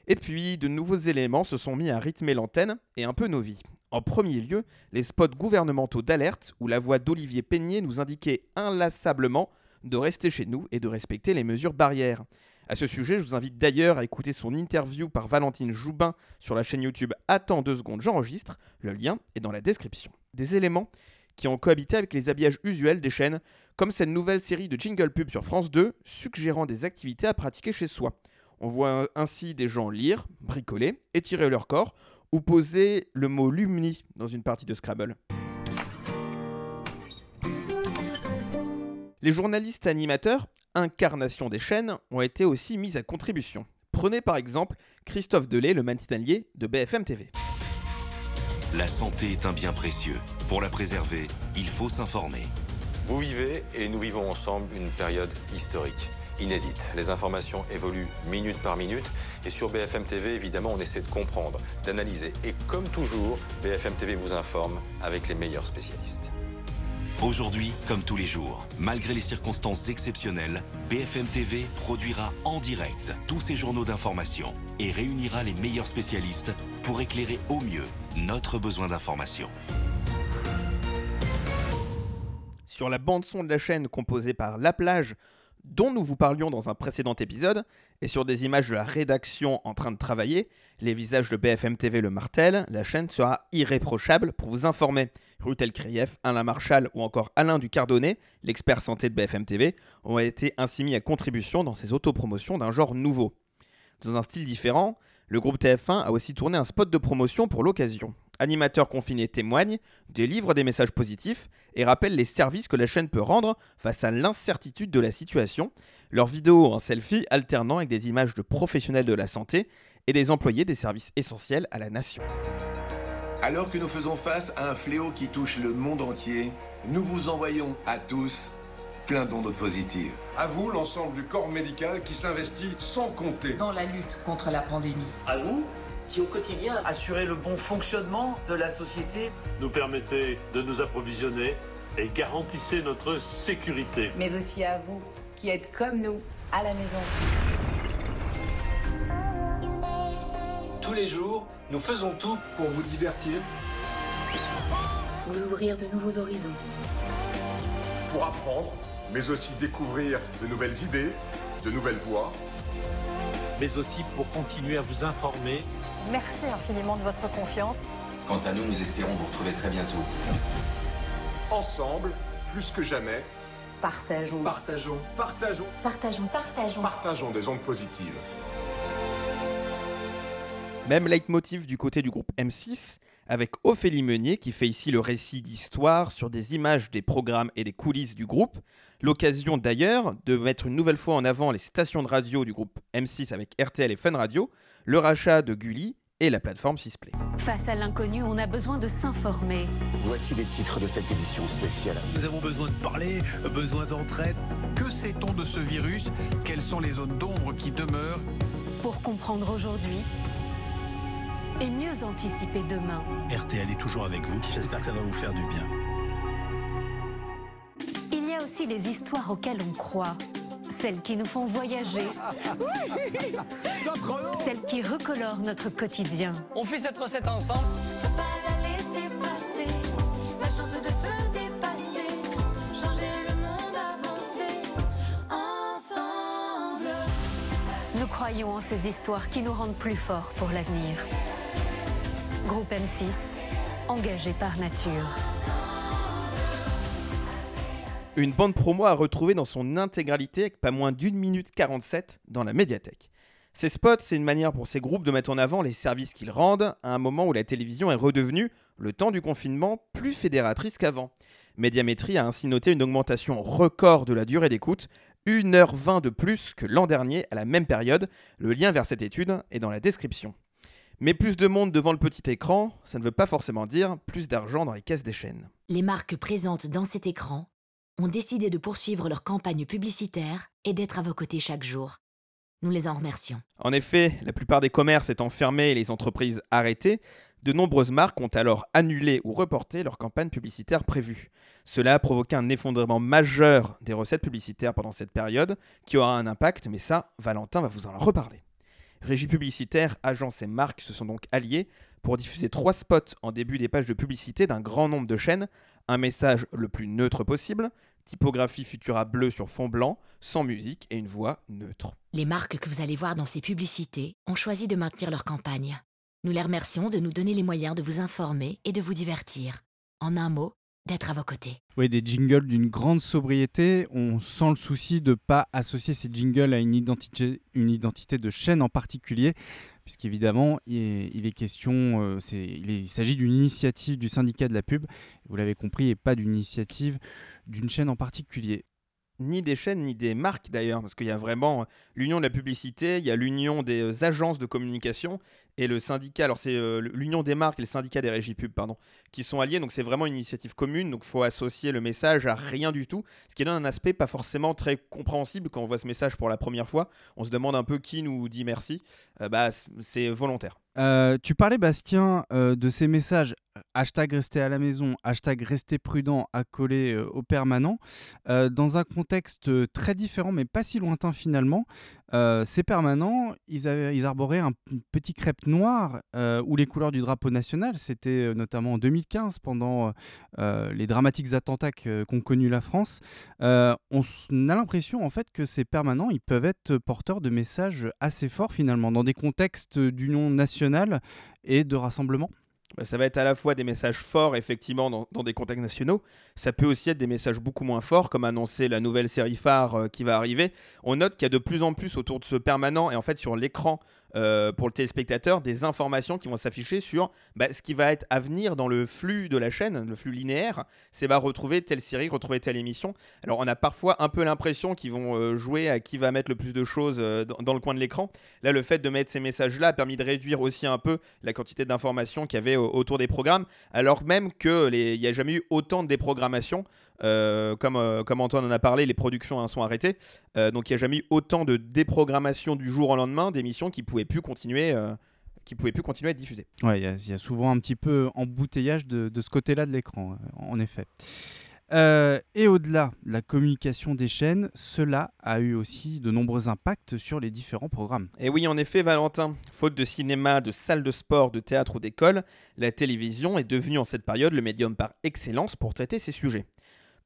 Et puis, de nouveaux éléments se sont mis à rythmer l'antenne et un peu nos vies. En premier lieu, les spots gouvernementaux d'alerte où la voix d'Olivier Peigné nous indiquait inlassablement de rester chez nous et de respecter les mesures barrières. À ce sujet, je vous invite d'ailleurs à écouter son interview par Valentine Joubin sur la chaîne YouTube Attends deux secondes, j'enregistre. Le lien est dans la description. Des éléments qui ont cohabité avec les habillages usuels des chaînes, comme cette nouvelle série de jingle pub sur France 2, suggérant des activités à pratiquer chez soi. On voit ainsi des gens lire, bricoler, étirer leur corps, ou poser le mot Lumni dans une partie de Scrabble. Les journalistes animateurs, incarnation des chaînes, ont été aussi mis à contribution. Prenez par exemple Christophe Delay, le matinalier de BFM TV. La santé est un bien précieux. Pour la préserver, il faut s'informer. Vous vivez et nous vivons ensemble une période historique, inédite. Les informations évoluent minute par minute et sur BFM TV, évidemment, on essaie de comprendre, d'analyser. Et comme toujours, BFM TV vous informe avec les meilleurs spécialistes. Aujourd'hui, comme tous les jours, malgré les circonstances exceptionnelles, BFM TV produira en direct tous ces journaux d'information et réunira les meilleurs spécialistes pour éclairer au mieux notre besoin d'information. Sur la bande-son de la chaîne composée par La Plage, dont nous vous parlions dans un précédent épisode, et sur des images de la rédaction en train de travailler, les visages de BFM TV le martel, la chaîne sera irréprochable pour vous informer. Rutel Krief, Alain Marchal ou encore Alain Ducardonnet, l'expert santé de BFM TV, ont été ainsi mis à contribution dans ces autopromotions d'un genre nouveau. Dans un style différent, le groupe TF1 a aussi tourné un spot de promotion pour l'occasion. Animateurs confinés témoignent, délivrent des messages positifs et rappellent les services que la chaîne peut rendre face à l'incertitude de la situation. Leurs vidéos en selfie alternant avec des images de professionnels de la santé et des employés des services essentiels à la nation. Alors que nous faisons face à un fléau qui touche le monde entier, nous vous envoyons à tous plein d'ondes positives. À vous, l'ensemble du corps médical qui s'investit sans compter dans la lutte contre la pandémie. À vous qui au quotidien assurez le bon fonctionnement de la société. Nous permettez de nous approvisionner et garantissez notre sécurité. Mais aussi à vous qui êtes comme nous à la maison. Tous les jours, nous faisons tout pour vous divertir. Vous ouvrir de nouveaux horizons. Pour apprendre, mais aussi découvrir de nouvelles idées, de nouvelles voies. Mais aussi pour continuer à vous informer Merci infiniment de votre confiance. Quant à nous, nous espérons vous retrouver très bientôt. Ensemble, plus que jamais, partageons. Partageons. Partageons. Partageons. Partageons. Partageons des ondes positives. Même leitmotiv du côté du groupe M6, avec Ophélie Meunier qui fait ici le récit d'histoire sur des images des programmes et des coulisses du groupe. L'occasion d'ailleurs de mettre une nouvelle fois en avant les stations de radio du groupe M6 avec RTL et Fun Radio, le rachat de Gulli et la plateforme Sisplay. Face à l'inconnu, on a besoin de s'informer. Voici les titres de cette édition spéciale. Nous avons besoin de parler, besoin d'entraide. Que sait-on de ce virus? Quelles sont les zones d'ombre qui demeurent? Pour comprendre aujourd'hui et mieux anticiper demain. RTL est toujours avec vous. J'espère que ça va vous faire du bien. Il y a aussi les histoires auxquelles on croit. Celles qui nous font voyager. Celles qui recolorent notre quotidien. On fait cette recette ensemble. Faut pas la laisser passer. La chance de se dépasser. Changer le monde, avancer. Ensemble. Nous croyons en ces histoires qui nous rendent plus forts pour l'avenir. Groupe M6, engagé par nature. Une bande promo à retrouver dans son intégralité avec pas moins d'une minute 47 dans la médiathèque. Ces spots, c'est une manière pour ces groupes de mettre en avant les services qu'ils rendent à un moment où la télévision est redevenue, le temps du confinement, plus fédératrice qu'avant. Médiamétrie a ainsi noté une augmentation record de la durée d'écoute, 1h20 de plus que l'an dernier à la même période. Le lien vers cette étude est dans la description. Mais plus de monde devant le petit écran, ça ne veut pas forcément dire plus d'argent dans les caisses des chaînes. Les marques présentes dans cet écran ont décidé de poursuivre leur campagne publicitaire et d'être à vos côtés chaque jour. Nous les en remercions. En effet, la plupart des commerces étant fermés et les entreprises arrêtées, De nombreuses marques ont alors annulé ou reporté leur campagne publicitaire prévue. Cela a provoqué un effondrement majeur des recettes publicitaires pendant cette période, qui aura un impact, mais ça, Valentin va vous en reparler. Régie publicitaire, agences et marques se sont donc alliés pour diffuser trois spots en début des pages de publicité d'un grand nombre de chaînes, un message le plus neutre possible, typographie Futura bleue sur fond blanc, sans musique et une voix neutre. Les marques que vous allez voir dans ces publicités ont choisi de maintenir leur campagne. Nous les remercions de nous donner les moyens de vous informer et de vous divertir. En un mot, d'être à vos côtés. Oui, des jingles d'une grande sobriété. On sent le souci de ne pas associer ces jingles à une identité, une identité de chaîne en particulier, puisqu'évidemment, il, il est question, euh, c'est- il, est- il s'agit d'une initiative du syndicat de la pub, vous l'avez compris, et pas d'une initiative d'une chaîne en particulier. ni des chaînes ni des marques d'ailleurs, parce qu'il y a vraiment l'union de la publicité, il y a l'union des euh, agences de communication et le syndicat, alors c'est euh, l'union des marques et le syndicat des régies pub, pardon, qui sont alliés, donc c'est vraiment une initiative commune, donc faut associer le message à rien du tout, ce qui donne un aspect pas forcément très compréhensible quand on voit ce message pour la première fois, on se demande un peu qui nous dit merci, Euh, bah c'est volontaire. Euh, tu parlais, Bastien, de ces messages hashtag rester à la maison, hashtag rester prudent accolés euh, au permanent. Dans un contexte très différent, mais pas si lointain finalement, euh, ces permanents, ils, avaient- arboraient un petit crêpe noir euh, ou les couleurs du drapeau national. C'était euh, notamment en 2015, pendant euh, euh, les dramatiques attentats qu'ont connus la France. On a l'impression en fait que ces permanents, peuvent être porteurs de messages assez forts finalement, dans des contextes d'union nationale et de rassemblement. Bah, ça va être à la fois des messages forts, effectivement, dans, des contextes nationaux. Ça peut aussi être des messages beaucoup moins forts, comme annoncer la nouvelle série phare euh, qui va arriver. On note qu'il y a de plus en plus autour de ce permanent et en fait sur l'écran euh, pour le téléspectateur des informations qui vont s'afficher sur bah, ce qui va être à venir dans le flux de la chaîne, le flux linéaire. C'est bah, retrouver telle série, retrouver telle émission. Alors on a parfois un peu l'impression qu'ils vont euh, jouer à qui va mettre le plus de choses euh, dans, dans le coin de l'écran. Là, le fait de mettre ces messages-là a permis de réduire aussi un peu la quantité d'informations qu'il y avait au- autour des programmes, alors même qu'il n'y a jamais eu autant de déprogrammation. Euh, comme, euh, comme Antoine en a parlé, les productions hein, sont arrêtées. Euh, donc il n'y a jamais eu autant de déprogrammation du jour au lendemain d'émissions qui pouvaient plus continuer. qui pouvaient plus continuer à être diffusées. Ouais, il y a- il y, a souvent un petit peu embouteillage de, de ce côté-là de l'écran, en effet. Et au-delà de la communication des chaînes, cela a eu aussi de nombreux impacts sur les différents programmes. Et oui, en effet, Valentin, faute de cinéma, de salles de sport, de théâtre ou d'école, la télévision est devenue en cette période le médium par excellence pour traiter ces sujets.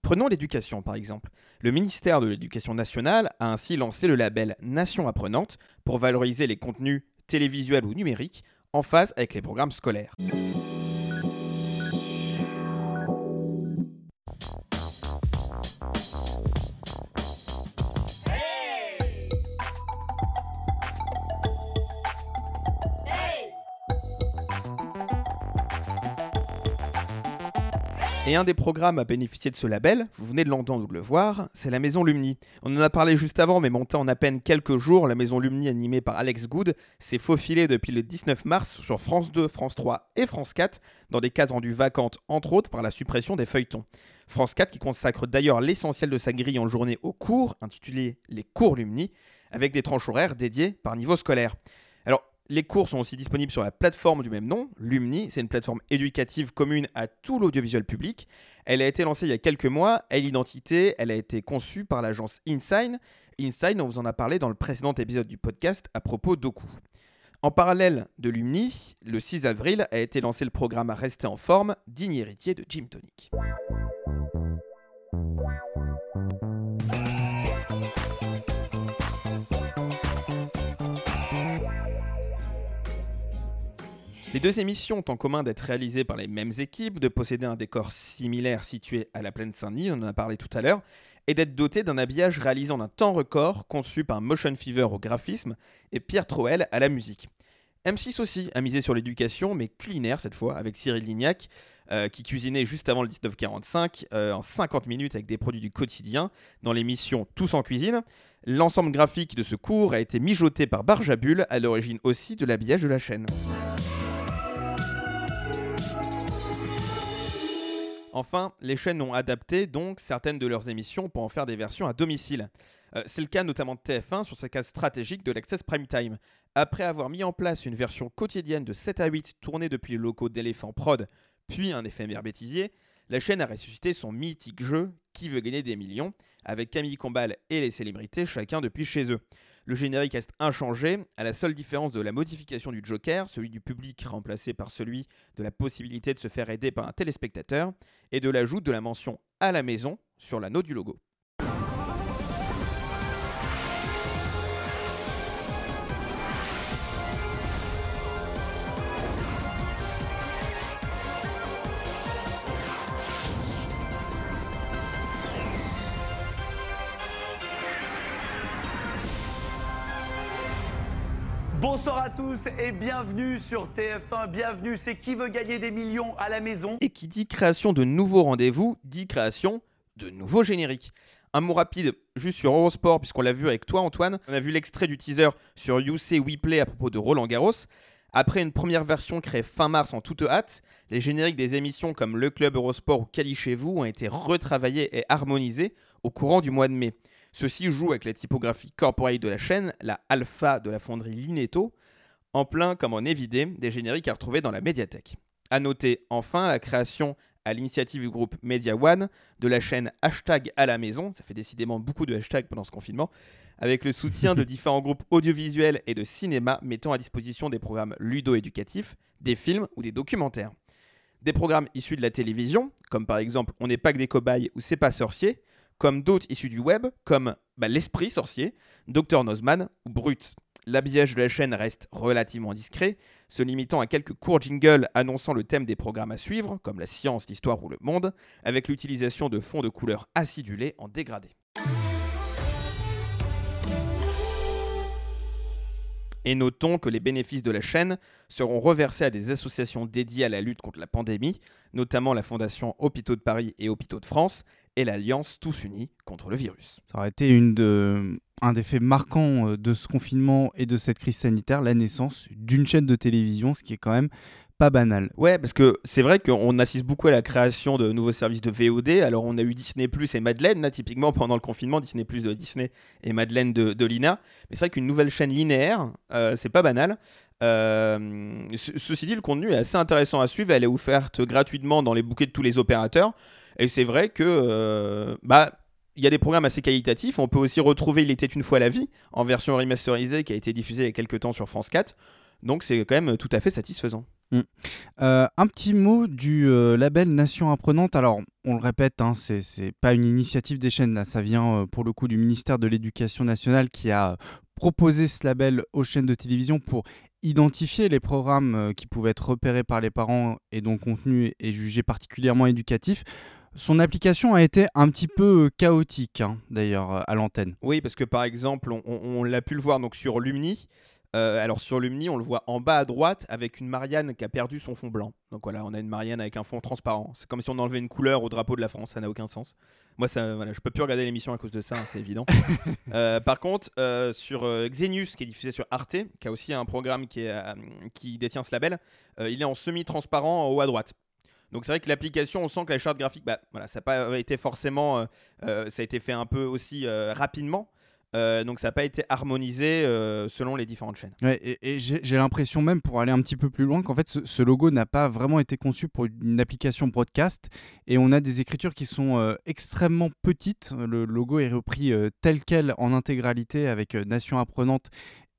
Prenons l'éducation par exemple. Le ministère de l'Éducation nationale a ainsi lancé le label Nation apprenante pour valoriser les contenus télévisuels ou numériques en phase avec les programmes scolaires. Et un des programmes à bénéficier de ce label, vous venez de l'entendre ou de le voir, c'est la Maison Lumni. On en a parlé juste avant, mais montée en à peine quelques jours, la Maison Lumni animée par Alex Good s'est faufilée depuis le 19 mars sur France 2, France 3 et France 4, dans des cases rendues vacantes, entre autres par la suppression des feuilletons. France 4 qui consacre d'ailleurs l'essentiel de sa grille en journée aux cours, intitulé Les cours Lumni, avec des tranches horaires dédiées par niveau scolaire. Les cours sont aussi disponibles sur la plateforme du même nom, Lumni. C'est une plateforme éducative commune à tout l'audiovisuel public. Elle a été lancée il y a quelques mois. Elle identité, elle a été conçue par l'agence InSign. InSign, on vous en a parlé dans le précédent épisode du podcast à propos d'Oku. En parallèle de Lumni, le 6 avril a été lancé le programme à rester en forme, digne héritier de Jim Tonic. Les deux émissions ont en commun d'être réalisées par les mêmes équipes, de posséder un décor similaire situé à la plaine Saint-Denis, on en a parlé tout à l'heure, et d'être dotées d'un habillage réalisé en un temps record, conçu par Motion Fever au graphisme et Pierre Troel à la musique. M6 aussi a misé sur l'éducation, mais culinaire cette fois, avec Cyril Lignac, euh, qui cuisinait juste avant le 1945 euh, en 50 minutes avec des produits du quotidien dans l'émission Tous en cuisine. L'ensemble graphique de ce cours a été mijoté par Barjabul, à l'origine aussi de l'habillage de la chaîne. Enfin, les chaînes ont adapté donc certaines de leurs émissions pour en faire des versions à domicile. Euh, c'est le cas notamment de TF1 sur sa case stratégique de l'Access Prime Time. Après avoir mis en place une version quotidienne de 7 à 8 tournée depuis les locaux d'Elephant Prod, puis un éphémère bêtisier, la chaîne a ressuscité son mythique jeu Qui veut gagner des millions, avec Camille Combal et les célébrités chacun depuis chez eux. Le générique reste inchangé, à la seule différence de la modification du Joker, celui du public remplacé par celui de la possibilité de se faire aider par un téléspectateur, et de l'ajout de la mention à la maison sur l'anneau du logo. Tous et bienvenue sur TF1. Bienvenue, c'est qui veut gagner des millions à la maison Et qui dit création de nouveaux rendez-vous, dit création de nouveaux génériques. Un mot rapide juste sur Eurosport, puisqu'on l'a vu avec toi Antoine. On a vu l'extrait du teaser sur UC WePlay à propos de Roland Garros. Après une première version créée fin mars en toute hâte, les génériques des émissions comme Le Club Eurosport ou Cali chez vous ont été retravaillés et harmonisés au courant du mois de mai. Ceci joue avec la typographie corporate de la chaîne, la alpha de la fonderie Lineto, en plein comme en évidé des génériques à retrouver dans la médiathèque. A noter enfin la création à l'initiative du groupe Media One de la chaîne Hashtag à la maison, ça fait décidément beaucoup de hashtags pendant ce confinement, avec le soutien de différents groupes audiovisuels et de cinéma mettant à disposition des programmes ludo-éducatifs, des films ou des documentaires. Des programmes issus de la télévision, comme par exemple On n'est pas que des cobayes ou C'est pas sorcier, comme d'autres issus du web, comme bah, L'Esprit Sorcier, Dr Nozman ou Brut. L'habillage de la chaîne reste relativement discret, se limitant à quelques courts jingles annonçant le thème des programmes à suivre, comme la science, l'histoire ou le monde, avec l'utilisation de fonds de couleurs acidulés en dégradé. Et notons que les bénéfices de la chaîne seront reversés à des associations dédiées à la lutte contre la pandémie, notamment la Fondation Hôpitaux de Paris et Hôpitaux de France, et l'Alliance Tous Unis contre le virus. Ça aurait été une de, un des faits marquants euh, de ce confinement et de cette crise sanitaire, la naissance d'une chaîne de télévision, ce qui est quand même pas banal. Ouais, parce que c'est vrai qu'on assiste beaucoup à la création de nouveaux services de VOD. Alors, on a eu Disney Plus et Madeleine, là, typiquement pendant le confinement, Disney Plus de Disney et Madeleine de, de Lina. Mais c'est vrai qu'une nouvelle chaîne linéaire, euh, c'est pas banal. Euh, ceci dit, le contenu est assez intéressant à suivre. Elle est offerte gratuitement dans les bouquets de tous les opérateurs. Et c'est vrai que, euh, bah, il y a des programmes assez qualitatifs. On peut aussi retrouver Il était une fois la vie en version remasterisée qui a été diffusée il y a quelques temps sur France 4. Donc c'est quand même tout à fait satisfaisant. Mm. Euh, un petit mot du euh, label Nation Apprenante. Alors, on le répète, hein, c'est pas une initiative des chaînes, ça vient pour le coup du ministère de l'Éducation nationale qui a proposé ce label aux chaînes de télévision pour identifier les programmes qui pouvaient être repérés par les parents et dont contenu est jugé particulièrement éducatif. Son application a été un petit peu chaotique, hein, d'ailleurs, à l'antenne. Oui, parce que par exemple, on, on l'a pu le voir donc sur Lumni. Euh, alors sur Lumni, on le voit en bas à droite avec une Marianne qui a perdu son fond blanc. Donc voilà, on a une Marianne avec un fond transparent. C'est comme si on enlevait une couleur au drapeau de la France, ça n'a aucun sens. Moi, ça, voilà, je peux plus regarder l'émission à cause de ça, hein, c'est évident. Euh, par contre, euh, sur Xenius, qui est diffusé sur Arte, qui a aussi un programme qui, est, qui détient ce label, il est en semi-transparent en haut à droite. Donc c'est vrai que l'application, on sent que la charte graphique, bah, voilà, ça n'a pas été forcément, ça a été fait un peu aussi rapidement. Euh, donc ça n'a pas été harmonisé euh, selon les différentes chaînes. et, j'ai l'impression même, pour aller un petit peu plus loin, qu'en fait ce, logo n'a pas vraiment été conçu pour une application broadcast. Et on a des écritures qui sont euh, extrêmement petites. Le logo est repris tel quel en intégralité avec Nation apprenante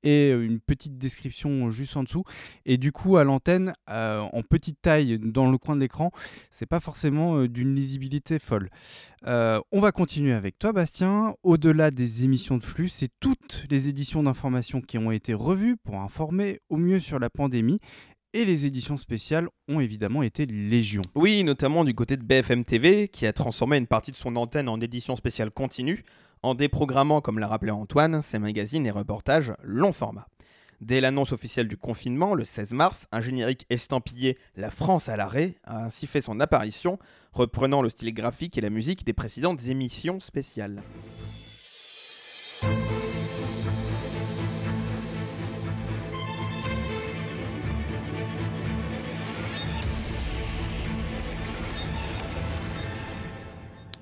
et une petite description juste en dessous. Et du coup, à l'antenne, en petite taille dans le coin de l'écran, c'est pas forcément d'une lisibilité folle. on va continuer avec toi, Bastien. Au-delà des émissions de flux, c'est toutes les éditions d'information qui ont été revues pour informer au mieux sur la pandémie et les éditions spéciales ont évidemment été légion. Oui, notamment du côté de BFM TV, qui a transformé une partie de son antenne en édition spéciale continue, en déprogrammant, comme l'a rappelé Antoine, ses magazines et reportages long format. Dès l'annonce officielle du confinement, le 16 mars, un générique estampillé La France à l'arrêt a ainsi fait son apparition, reprenant le style graphique et la musique des précédentes émissions spéciales.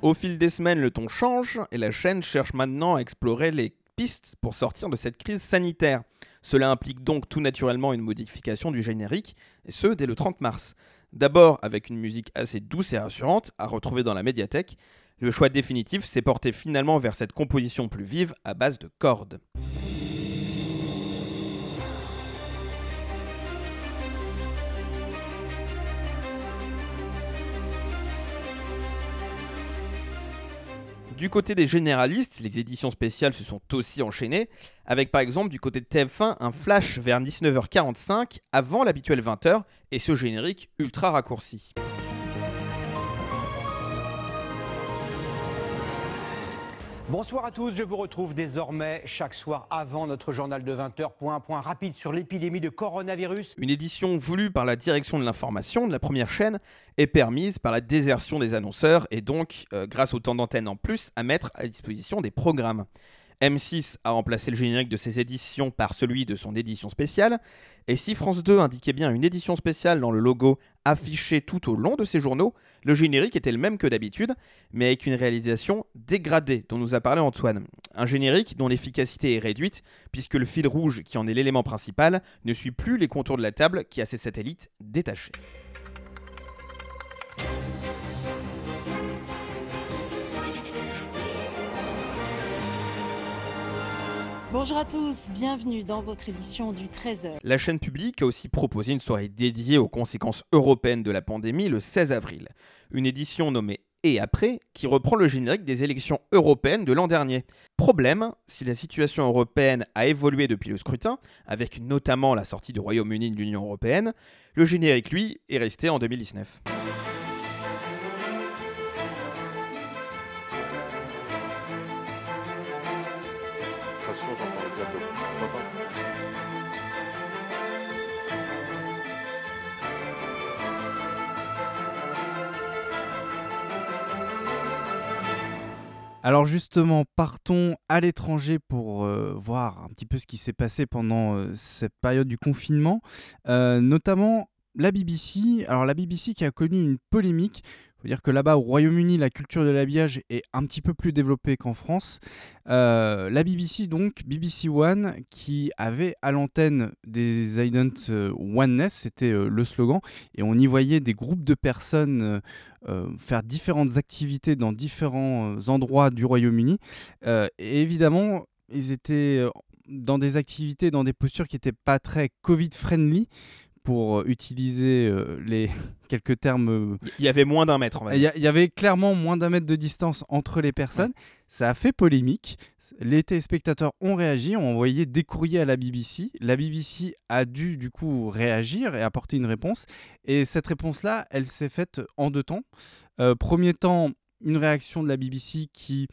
Au fil des semaines, le ton change et la chaîne cherche maintenant à explorer les pistes pour sortir de cette crise sanitaire. Cela implique donc tout naturellement une modification du générique, et ce dès le 30 mars. D'abord avec une musique assez douce et rassurante à retrouver dans la médiathèque, le choix définitif s'est porté finalement vers cette composition plus vive à base de cordes. Du côté des généralistes, les éditions spéciales se sont aussi enchaînées, avec par exemple du côté de TF1 un flash vers 19h45 avant l'habituel 20h et ce générique ultra raccourci. Bonsoir à tous, je vous retrouve désormais chaque soir avant notre journal de 20h pour point rapide sur l'épidémie de coronavirus. Une édition voulue par la direction de l'information de la première chaîne est permise par la désertion des annonceurs et donc, euh, grâce au temps d'antenne en plus, à mettre à disposition des programmes. M6 a remplacé le générique de ses éditions par celui de son édition spéciale, et si France 2 indiquait bien une édition spéciale dans le logo affiché tout au long de ses journaux, le générique était le même que d'habitude, mais avec une réalisation dégradée dont nous a parlé Antoine. Un générique dont l'efficacité est réduite, puisque le fil rouge qui en est l'élément principal ne suit plus les contours de la table qui a ses satellites détachés. Bonjour à tous, bienvenue dans votre édition du 13h. La chaîne publique a aussi proposé une soirée dédiée aux conséquences européennes de la pandémie le 16 avril. Une édition nommée Et après, qui reprend le générique des élections européennes de l'an dernier. Problème, si la situation européenne a évolué depuis le scrutin, avec notamment la sortie du Royaume-Uni de l'Union européenne, le générique, lui, est resté en 2019. Alors justement, partons à l'étranger pour euh, voir un petit peu ce qui s'est passé pendant euh, cette période du confinement, Euh, notamment la BBC. Alors la BBC qui a connu une polémique. Dire que là-bas au Royaume-Uni, la culture de l'habillage est un petit peu plus développée qu'en France. Euh, la BBC donc, BBC One, qui avait à l'antenne des Ident euh, Oneness, c'était euh, le slogan, et on y voyait des groupes de personnes faire différentes activités dans différents endroits du Royaume-Uni. Et évidemment, ils étaient dans des activités, dans des postures qui n'étaient pas très Covid-friendly, pour euh, utiliser euh, les quelques termes. euh, Il y avait moins d'un mètre, il y, avait clairement moins d'un mètre de distance entre les personnes. Ça a fait polémique. Les téléspectateurs ont réagi, ont envoyé des courriers à la BBC. La BBC a dû du coup réagir et apporter une réponse. Et cette réponse-là, elle s'est faite en deux temps. Euh, premier temps, une réaction de la BBC qui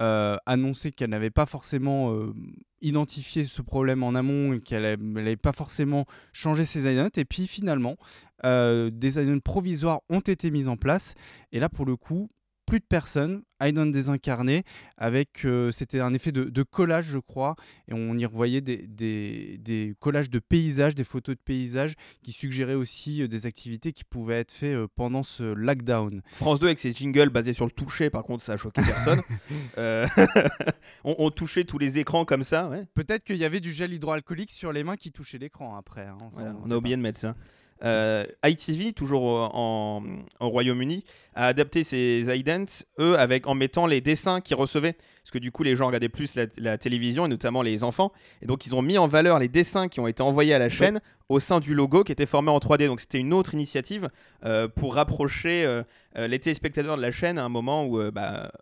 euh, annonçait qu'elle n'avait pas forcément euh, identifié ce problème en amont et qu'elle n'avait pas forcément changé ses islands. Et puis finalement, euh, des islands provisoires ont été mis en place. Et là, pour le coup, plus de personnes, Island désincarné, avec, euh, c'était un effet de, de collage, je crois, et on y revoyait des, des- des collages de paysages, des photos de paysages, qui suggéraient aussi euh, des activités qui pouvaient être faites euh, pendant ce lockdown. France 2 avec ses jingles basés sur le toucher, par contre, ça a choqué personne. On, on touchait tous les écrans comme ça. ouais. Peut-être qu'il y avait du gel hydroalcoolique sur les mains qui touchait l'écran après. hein, Voilà, on a oublié de mettre ça. Euh, ITV, toujours au, en- au Royaume-Uni, a adapté ses idents, eux, avec, en mettant les dessins qu'ils recevaient. Parce que du coup, les gens regardaient plus la, la télévision, et notamment les enfants. Et donc, ils ont mis en valeur les dessins qui ont été envoyés à la chaîne au sein du logo qui était formé en 3D. Donc, c'était une autre initiative euh, pour rapprocher euh, les téléspectateurs de la chaîne à un moment où, bah,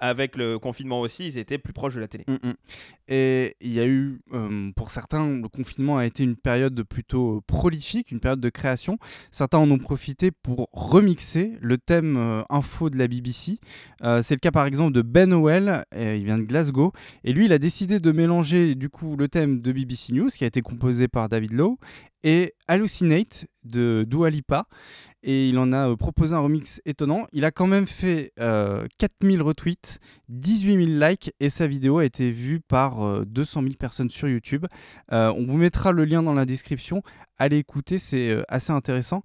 avec le confinement aussi, ils étaient plus proches de la télé. Mm, mm. Et il y a eu, euh, pour certains, le confinement a été une période plutôt prolifique, une période de création. Certains en ont profité pour remixer le thème euh, info de la BBC. Euh, c'est le cas par exemple de Ben Howell, il vient de Glasgow, et lui il a décidé de mélanger du coup le thème de BBC News, qui a été composé par David Lowe, et Hallucinate de Dua Lipa et il en a euh, proposé un remix étonnant. Il a quand même fait euh, 4000 retweets, 18 000 likes et sa vidéo a été vue par euh, 200 000 personnes sur YouTube. Euh, on vous mettra le lien dans la description. Allez écouter, c'est euh, assez intéressant.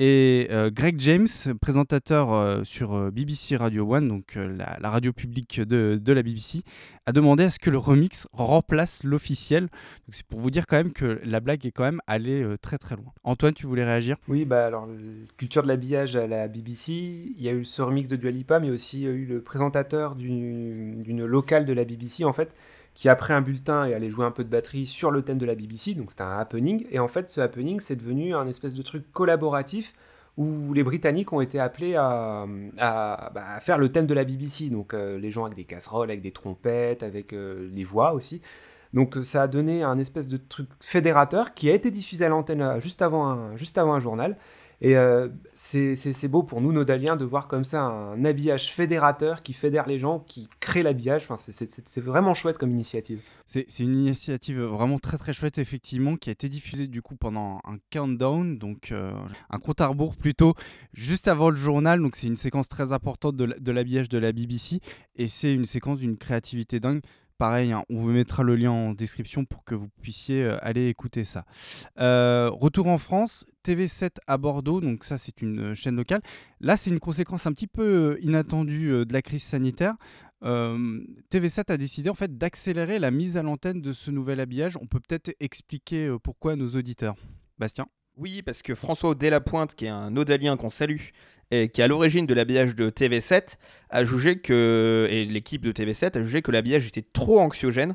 Et euh, Greg James, présentateur euh, sur BBC Radio One, donc la, radio publique de, de la BBC, a demandé à ce que le remix remplace l'officiel. C'est pour vous dire quand même que la blague est quand même allée très très loin. Antoine, tu voulais réagir? Oui, bah alors, culture de l'habillage à la BBC, il y a eu ce remix de Dua Lipa, mais aussi il y a eu le présentateur d'une locale de la BBC, en fait, qui après un bulletin est allé jouer un peu de batterie sur le thème de la BBC, donc c'était un happening, et en fait ce happening c'est devenu un espèce de truc collaboratif où les Britanniques ont été appelés à, bah, faire le thème de la BBC, donc euh, les gens avec des casseroles, avec des trompettes, avec euh, les voix aussi. Donc euh, ça a donné un espèce de truc fédérateur qui a été diffusé à l'antenne euh, juste avant un journal. Et euh, c'est beau pour nous, Nodaliens, de voir comme ça un habillage fédérateur qui fédère les gens, qui crée l'habillage. Enfin, c'est- vraiment chouette comme initiative. C'est une initiative vraiment très très chouette effectivement qui a été diffusée du coup pendant un countdown, donc euh, un compte à rebours plutôt juste avant le journal. Donc c'est une séquence très importante de l'habillage de la BBC et c'est une séquence d'une créativité dingue. Pareil, hein, on vous mettra le lien en description pour que vous puissiez euh, aller écouter ça. Euh, retour en France, TV7 à Bordeaux, donc ça c'est une euh, chaîne locale. Là c'est une conséquence un petit peu inattendue de la crise sanitaire. Euh, TV7 a décidé en fait d'accélérer la mise à l'antenne de ce nouvel habillage. On peut peut-être expliquer pourquoi à nos auditeurs? Bastien? Oui, parce que François Delapointe, qui est un Odalien qu'on salue, et qui est à l'origine de l'habillage de TV7, a jugé que, et l'équipe de TV7 a jugé que l'habillage était trop anxiogène.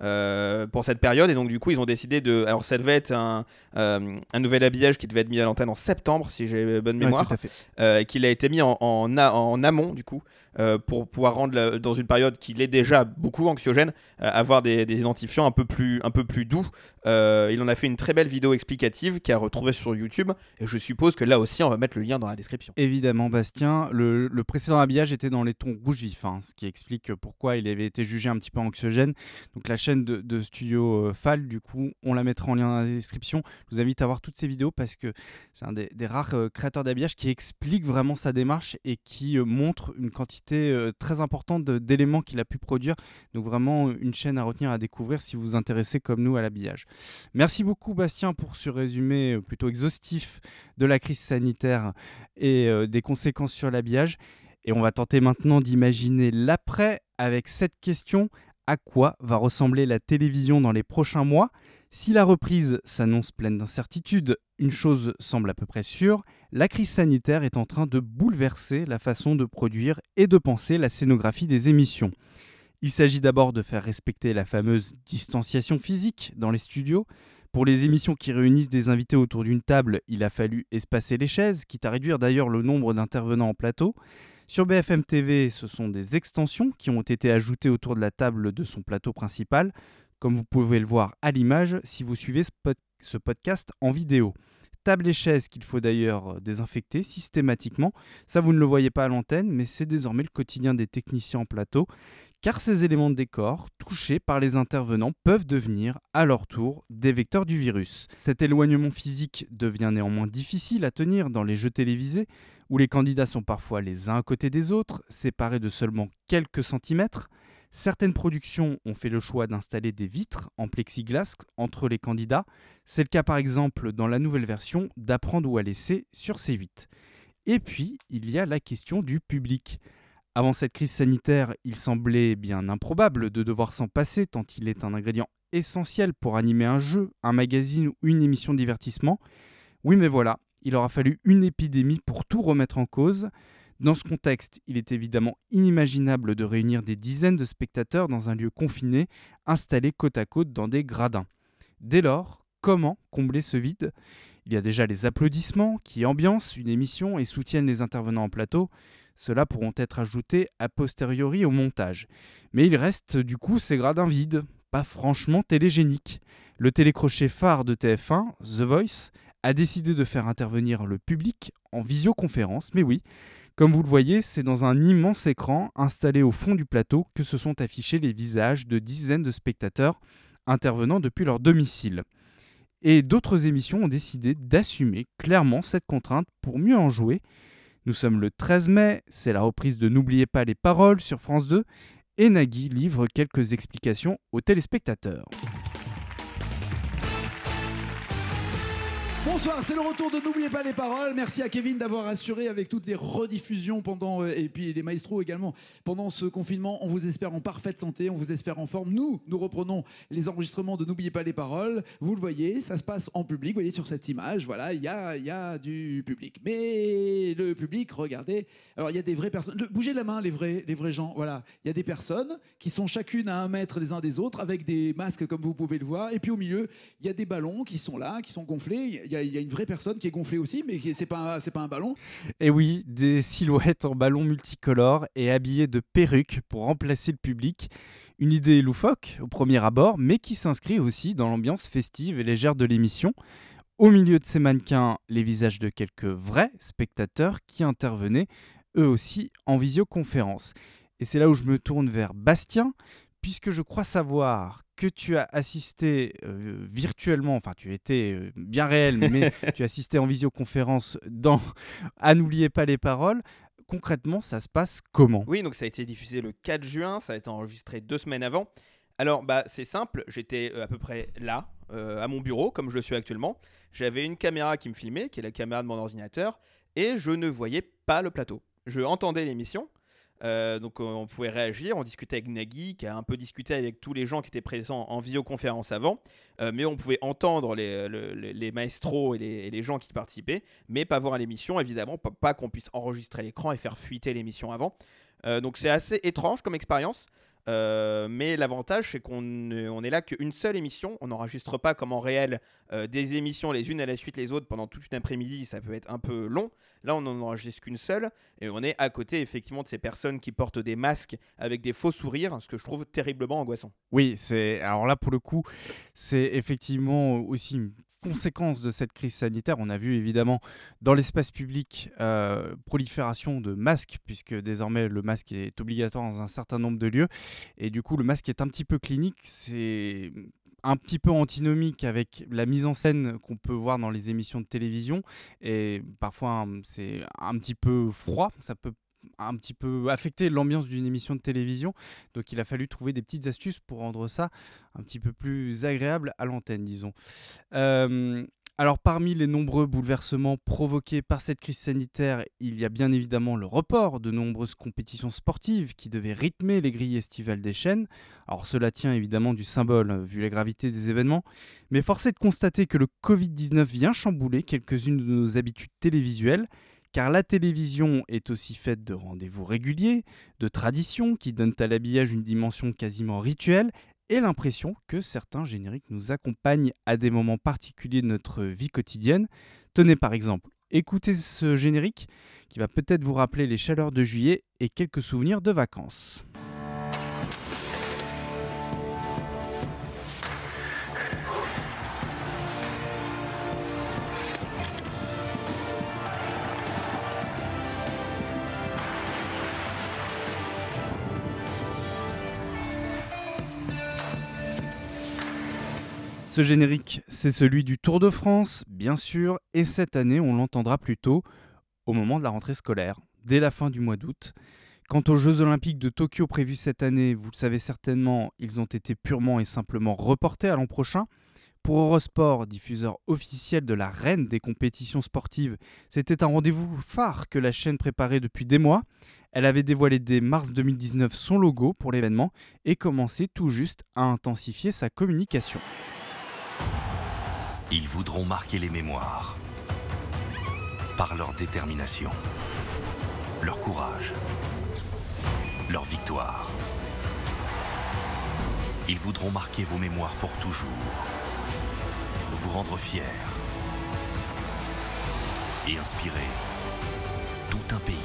euh, pour cette période et donc du coup ils ont décidé de alors ça devait être un, euh, un nouvel habillage qui devait être mis à l'antenne en septembre si j'ai bonne Ouais, mémoire tout à fait. euh, qu'il a été mis en, en, a- en amont du coup euh, pour pouvoir rendre dans une période qui l'est déjà beaucoup anxiogène euh, avoir des, identifiants un peu plus un peu plus doux Euh, il en a fait une très belle vidéo explicative qui a retrouvé sur YouTube et je suppose que là aussi on va mettre le lien dans la description Évidemment, Bastien. Le, précédent habillage était dans les tons rouge vif, hein, ce qui explique pourquoi il avait été jugé un petit peu anxiogène. Donc la chaîne de, studio euh, FAL, du coup, on la mettra en lien dans la description. Je vous invite à voir toutes ces vidéos parce que c'est un des, des rares créateurs d'habillage qui explique vraiment sa démarche et qui montre une quantité euh, très importante d'éléments qu'il a pu produire. Donc vraiment une chaîne à retenir, à découvrir si vous vous intéressez comme nous à l'habillage. Merci beaucoup Bastien pour ce résumé euh, plutôt exhaustif de la crise sanitaire et euh, des conséquences sur l'habillage. Et on va tenter maintenant d'imaginer l'après avec cette question à quoi va ressembler la télévision dans les prochains mois? Si la reprise s'annonce pleine d'incertitudes, une chose semble à peu près sûre, la crise sanitaire est en train de bouleverser la façon de produire et de penser la scénographie des émissions. Il s'agit d'abord de faire respecter la fameuse distanciation physique dans les studios. Pour les émissions qui réunissent des invités autour d'une table, il a fallu espacer les chaises, quitte à réduire d'ailleurs le nombre d'intervenants en plateau. Sur BFM TV, ce sont des extensions qui ont été ajoutées autour de la table de son plateau principal, comme vous pouvez le voir à l'image si vous suivez ce, pod- ce podcast en vidéo. Table et chaises qu'il faut d'ailleurs désinfecter systématiquement. Ça, vous ne le voyez pas à l'antenne, mais c'est désormais le quotidien des techniciens en plateau car ces éléments de décor, touchés par les intervenants, peuvent devenir, à leur tour, des vecteurs du virus. Cet éloignement physique devient néanmoins difficile à tenir dans les jeux télévisés, où les candidats sont parfois les uns à côté des autres, séparés de seulement quelques centimètres. Certaines productions ont fait le choix d'installer des vitres en plexiglas entre les candidats. C'est le cas par exemple dans la nouvelle version d'Apprendre ou à laisser sur C8. Et puis, il y a la question du public. Avant cette crise sanitaire, il semblait bien improbable de devoir s'en passer tant il est un ingrédient essentiel pour animer un jeu, un magazine ou une émission de divertissement. Oui mais voilà, il aura fallu une épidémie pour tout remettre en cause. Dans ce contexte, il est évidemment inimaginable de réunir des dizaines de spectateurs dans un lieu confiné, installé côte à côte dans des gradins. Dès lors, comment combler ce vide? Il y a déjà les applaudissements qui ambiancent une émission et soutiennent les intervenants en plateau. Ceux-là pourront être ajoutés a posteriori au montage. Mais il reste du coup ces gradins vides, pas franchement télégéniques. Le télécrochet phare de TF1, The Voice, a décidé de faire intervenir le public en visioconférence, mais oui, comme vous le voyez, c'est dans un immense écran installé au fond du plateau que se sont affichés les visages de dizaines de spectateurs intervenant depuis leur domicile. Et d'autres émissions ont décidé d'assumer clairement cette contrainte pour mieux en jouer. Nous sommes le 13 mai, c'est la reprise de N'oubliez pas les paroles sur France 2, et Nagui livre quelques explications aux téléspectateurs. Bonsoir, c'est le retour de N'oubliez pas les paroles. Merci à Kevin d'avoir assuré avec toutes les rediffusions pendant euh, et puis les maestros également pendant ce confinement. On vous espère en parfaite santé, on vous espère en forme. Nous, nous reprenons les enregistrements de N'oubliez pas les paroles. Vous le voyez, ça se passe en public. Vous voyez sur cette image, voilà, il y a, y a du public. Mais le public, regardez, alors il y a des vraies personnes. Bougez la main, les vrais, les vrais gens. Voilà, il y a des personnes qui sont chacune à un mètre les uns des autres avec des masques comme vous pouvez le voir. Et puis au milieu, il y a des ballons qui sont là, qui sont gonflés. Il y a une vraie personne qui est gonflée aussi, mais c'est pas, pas un ballon. Et oui, des silhouettes en ballon multicolores et habillées de perruques pour remplacer le public. Une idée loufoque au premier abord, mais qui s'inscrit aussi dans l'ambiance festive et légère de l'émission. Au milieu de ces mannequins, les visages de quelques vrais spectateurs qui intervenaient eux aussi en visioconférence. Et c'est là où je me tourne vers Bastien, puisque je crois savoir que tu as assisté euh, virtuellement, enfin tu étais euh, bien réel, mais tu as assisté en visioconférence dans À n'oubliez pas les paroles. Concrètement, ça se passe comment? Oui, donc ça a été diffusé le 4 juin, ça a été enregistré deux semaines avant. Alors, bah, c'est simple, j'étais euh, à peu près là, euh, à mon bureau, comme je le suis actuellement. J'avais une caméra qui me filmait, qui est la caméra de mon ordinateur, et je ne voyais pas le plateau. Je entendais l'émission, euh, donc on pouvait réagir, on discutait avec Nagui, qui a un peu discuté avec tous les gens qui étaient présents en visioconférence avant, euh, mais on pouvait entendre les, le- les, les maestros et les, gens qui participaient, mais pas voir l'émission, évidemment, pas, qu'on puisse enregistrer l'écran et faire fuiter l'émission avant. Euh, donc c'est assez étrange comme expérience. Euh, mais l'avantage, c'est qu'on on est là qu'une seule émission. On n'enregistre pas comme en réel euh, des émissions les unes à la suite les autres pendant toute une après-midi. Ça peut être un peu long. Là, on n'en enregistre qu'une seule. Et on est à côté, effectivement, de ces personnes qui portent des masques avec des faux sourires, ce que je trouve terriblement angoissant. Oui, c'est alors là pour le coup, c'est effectivement aussi conséquence de cette crise sanitaire. On a vu évidemment dans l'espace public euh, prolifération de masques, puisque désormais le masque est obligatoire dans un certain nombre de lieux, et du coup le masque est un petit peu clinique. C'est un petit peu antinomique avec la mise en scène qu'on peut voir dans les émissions de télévision et parfois c'est un petit peu froid, ça peut un petit peu affecter l'ambiance d'une émission de télévision. Donc il a fallu trouver des petites astuces pour rendre ça un petit peu plus agréable à l'antenne, disons. Euh, alors parmi les nombreux bouleversements provoqués par cette crise sanitaire, il y a bien évidemment le report de nombreuses compétitions sportives qui devaient rythmer les grilles estivales des chaînes. Alors cela tient évidemment du symbole euh, vu la gravité des événements, mais force est de constater que le Covid-19 vient chambouler quelques-unes de nos habitudes télévisuelles car la télévision est aussi faite de rendez-vous réguliers, de traditions qui donnent à l'habillage une dimension quasiment rituelle et l'impression que certains génériques nous accompagnent à des moments particuliers de notre vie quotidienne. Tenez par exemple, écoutez ce générique qui va peut-être vous rappeler les chaleurs de juillet et quelques souvenirs de vacances. Ce générique, c'est celui du Tour de France, bien sûr, et cette année, on l'entendra plutôt au moment de la rentrée scolaire, dès la fin du mois d'août. Quant aux Jeux Olympiques de Tokyo prévus cette année, vous le savez certainement, ils ont été purement et simplement reportés à l'an prochain. Pour Eurosport, diffuseur officiel de la reine des compétitions sportives, c'était un rendez-vous phare que la chaîne préparait depuis des mois. Elle avait dévoilé dès mars 2019 son logo pour l'événement et commençait tout juste à intensifier sa communication. Ils voudront marquer les mémoires par leur détermination, leur courage, leur victoire. Ils voudront marquer vos mémoires pour toujours, vous rendre fiers et inspirer tout un pays.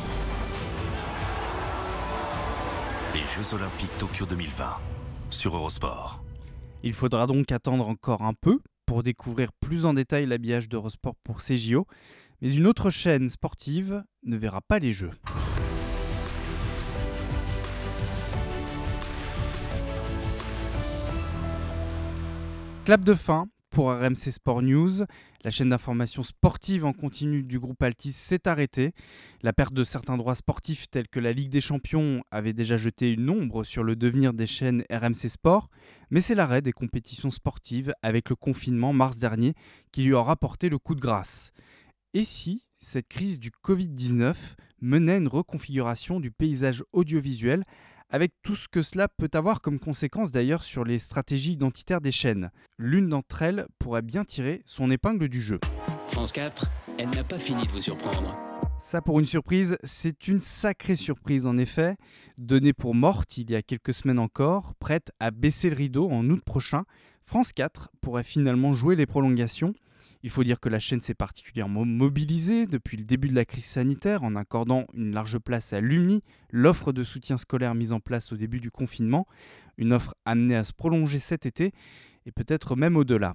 Les Jeux Olympiques Tokyo 2020 sur Eurosport. Il faudra donc attendre encore un peu pour découvrir plus en détail l'habillage d'Eurosport pour ces JO, mais une autre chaîne sportive ne verra pas les Jeux. Clap de fin pour RMC Sport News. La chaîne d'information sportive en continu du groupe Altis s'est arrêtée. La perte de certains droits sportifs tels que la Ligue des Champions avait déjà jeté une ombre sur le devenir des chaînes RMC Sport. Mais c'est l'arrêt des compétitions sportives avec le confinement mars dernier qui lui aura porté le coup de grâce. Et si cette crise du Covid-19 menait une reconfiguration du paysage audiovisuel avec tout ce que cela peut avoir comme conséquence d'ailleurs sur les stratégies identitaires des chaînes? L'une d'entre elles pourrait bien tirer son épingle du jeu. France 4, elle n'a pas fini de vous surprendre. Ça pour une surprise, c'est une sacrée surprise en effet, donnée pour morte il y a quelques semaines encore, prête à baisser le rideau en août prochain, France 4 pourrait finalement jouer les prolongations il faut dire que la chaîne s'est particulièrement mobilisée depuis le début de la crise sanitaire en accordant une large place à l'UMI, l'offre de soutien scolaire mise en place au début du confinement, une offre amenée à se prolonger cet été et peut-être même au-delà.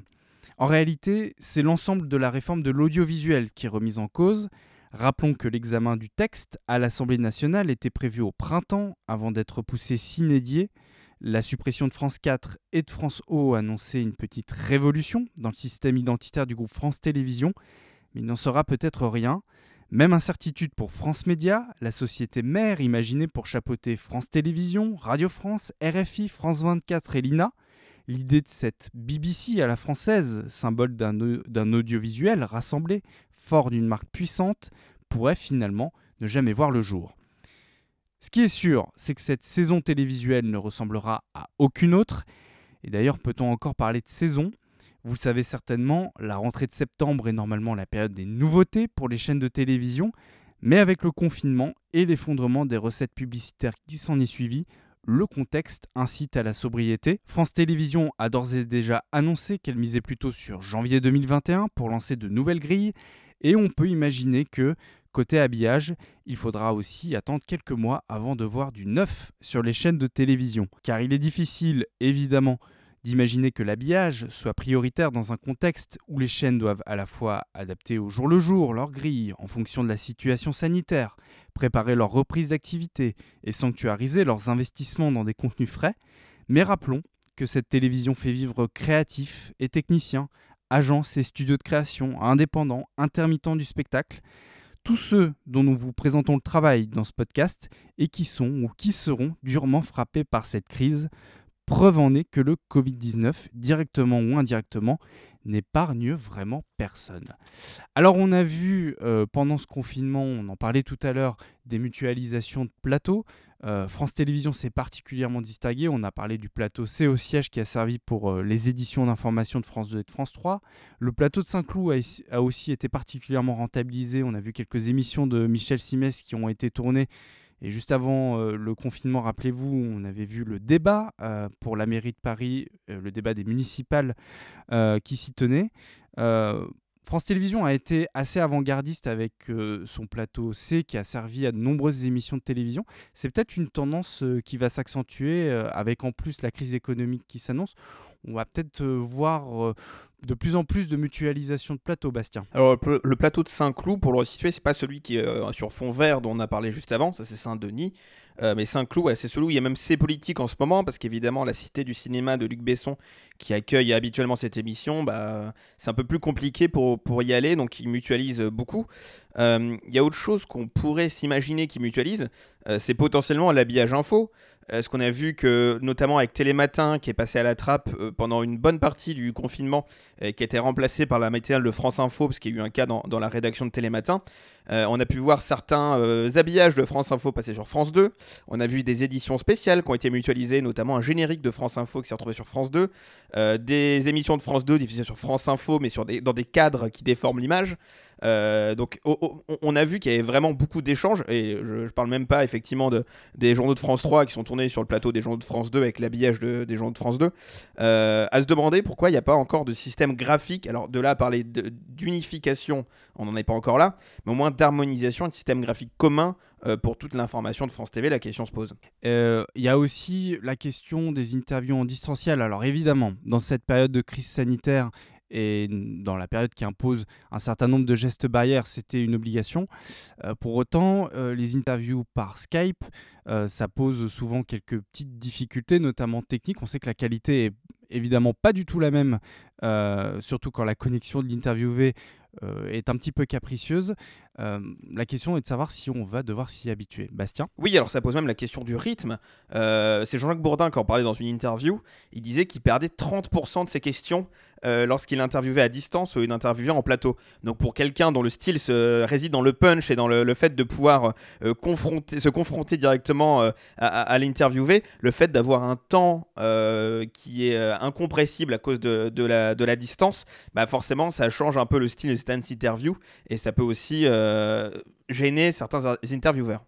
En réalité, c'est l'ensemble de la réforme de l'audiovisuel qui est remise en cause. Rappelons que l'examen du texte à l'Assemblée nationale était prévu au printemps avant d'être poussé s'inédier. La suppression de France 4 et de France O annonçait une petite révolution dans le système identitaire du groupe France Télévisions, mais il n'en sera peut-être rien. Même incertitude pour France Média, la société mère imaginée pour chapeauter France Télévisions, Radio France, RFI, France 24 et l'INA. L'idée de cette BBC à la française, symbole d'un audiovisuel rassemblé, fort d'une marque puissante, pourrait finalement ne jamais voir le jour. Ce qui est sûr, c'est que cette saison télévisuelle ne ressemblera à aucune autre. Et d'ailleurs, peut-on encore parler de saison? Vous le savez certainement, la rentrée de septembre est normalement la période des nouveautés pour les chaînes de télévision, mais avec le confinement et l'effondrement des recettes publicitaires qui s'en est suivi, le contexte incite à la sobriété. France Télévisions a d'ores et déjà annoncé qu'elle misait plutôt sur janvier 2021 pour lancer de nouvelles grilles, et on peut imaginer que Côté habillage, il faudra aussi attendre quelques mois avant de voir du neuf sur les chaînes de télévision, car il est difficile, évidemment, d'imaginer que l'habillage soit prioritaire dans un contexte où les chaînes doivent à la fois adapter au jour le jour leur grille en fonction de la situation sanitaire, préparer leur reprise d'activité et sanctuariser leurs investissements dans des contenus frais, mais rappelons que cette télévision fait vivre créatifs et techniciens, agences et studios de création, indépendants, intermittents du spectacle, tous ceux dont nous vous présentons le travail dans ce podcast et qui sont ou qui seront durement frappés par cette crise. Preuve en est que le Covid-19, directement ou indirectement, n'épargne vraiment personne. Alors on a vu euh, pendant ce confinement, on en parlait tout à l'heure, des mutualisations de plateaux. Euh, France Télévisions s'est particulièrement distingué. On a parlé du plateau C au siège qui a servi pour euh, les éditions d'information de France 2 et de France 3. Le plateau de Saint-Cloud a, aussi été particulièrement rentabilisé. On a vu quelques émissions de Michel Simès qui ont été tournées. Et juste avant euh, le confinement, rappelez-vous, on avait vu le débat pour la mairie de Paris, le débat des municipales qui s'y tenait. France Télévisions a été assez avant-gardiste avec euh, son plateau C qui a servi à de nombreuses émissions de télévision. C'est peut-être une tendance euh, qui va s'accentuer euh, avec en plus la crise économique qui s'annonce. On va peut-être voir de plus en plus de mutualisation de plateaux, Bastien. Alors le plateau de Saint-Cloud, pour le resituer, c'est pas celui qui est sur fond vert dont on a parlé juste avant, ça c'est Saint-Denis. Euh, mais Saint-Cloud, c'est celui où il y a même ses politiques en ce moment, parce qu'évidemment, la Cité du cinéma de Luc Besson, qui accueille habituellement cette émission, bah, c'est un peu plus compliqué pour, pour y aller, donc il mutualise beaucoup. Euh, il y a autre chose qu'on pourrait s'imaginer qu'il mutualise, euh, c'est potentiellement l'habillage info. Ce qu'on a vu que, notamment avec Télématin, qui est passé à la trappe pendant une bonne partie du confinement, qui a été remplacé par la matinale de France Info, parce qu'il y a eu un cas dans, dans la rédaction de Télématin, euh, on a pu voir certains euh, habillages de France Info passer sur France 2. On a vu des éditions spéciales qui ont été mutualisées, notamment un générique de France Info qui s'est retrouvé sur France 2. Euh, des émissions de France 2 diffusées sur France Info, mais sur dans des cadres qui déforment l'image. donc on a vu qu'il y avait vraiment beaucoup d'échanges, et je, ne parle même pas effectivement de, des journaux de France 3 qui sont tournés sur le plateau des journaux de France 2 avec l'habillage des journaux de France 2, à se demander pourquoi il n'y a pas encore de système graphique, alors de là à parler d'unification, on n'en est pas encore là, mais au moins d'harmonisation et de système graphique commun euh, pour toute l'information de France TV, la question se pose. Euh, il y a aussi la question des interviews en distanciel. Alors évidemment, dans cette période de crise sanitaire et dans la période qui impose un certain nombre de gestes barrières, c'était une obligation. Euh, pour autant, les interviews par Skype, ça pose souvent quelques petites difficultés, notamment techniques. On sait que la qualité est évidemment pas du tout la même, surtout quand la connexion de l'interviewé est un petit peu capricieuse. Euh, la question est de savoir si on va devoir s'y habituer. Bastien? Oui, alors ça pose même la question du rythme. Euh, c'est Jean-Jacques Bourdin qui en parlait dans une interview. Il disait qu'il perdait 30% de ses questions euh, lorsqu'il interviewait à distance ou il interviewait en plateau. Donc pour quelqu'un dont le style se réside dans le punch et dans le, fait de pouvoir euh, se confronter directement euh, à, à- l'interviewer, le fait d'avoir un temps euh, qui est euh, incompressible à cause de, de la, de la distance, bah forcément ça change un peu le style cette interview et ça peut aussi euh, gêner certains intervieweurs.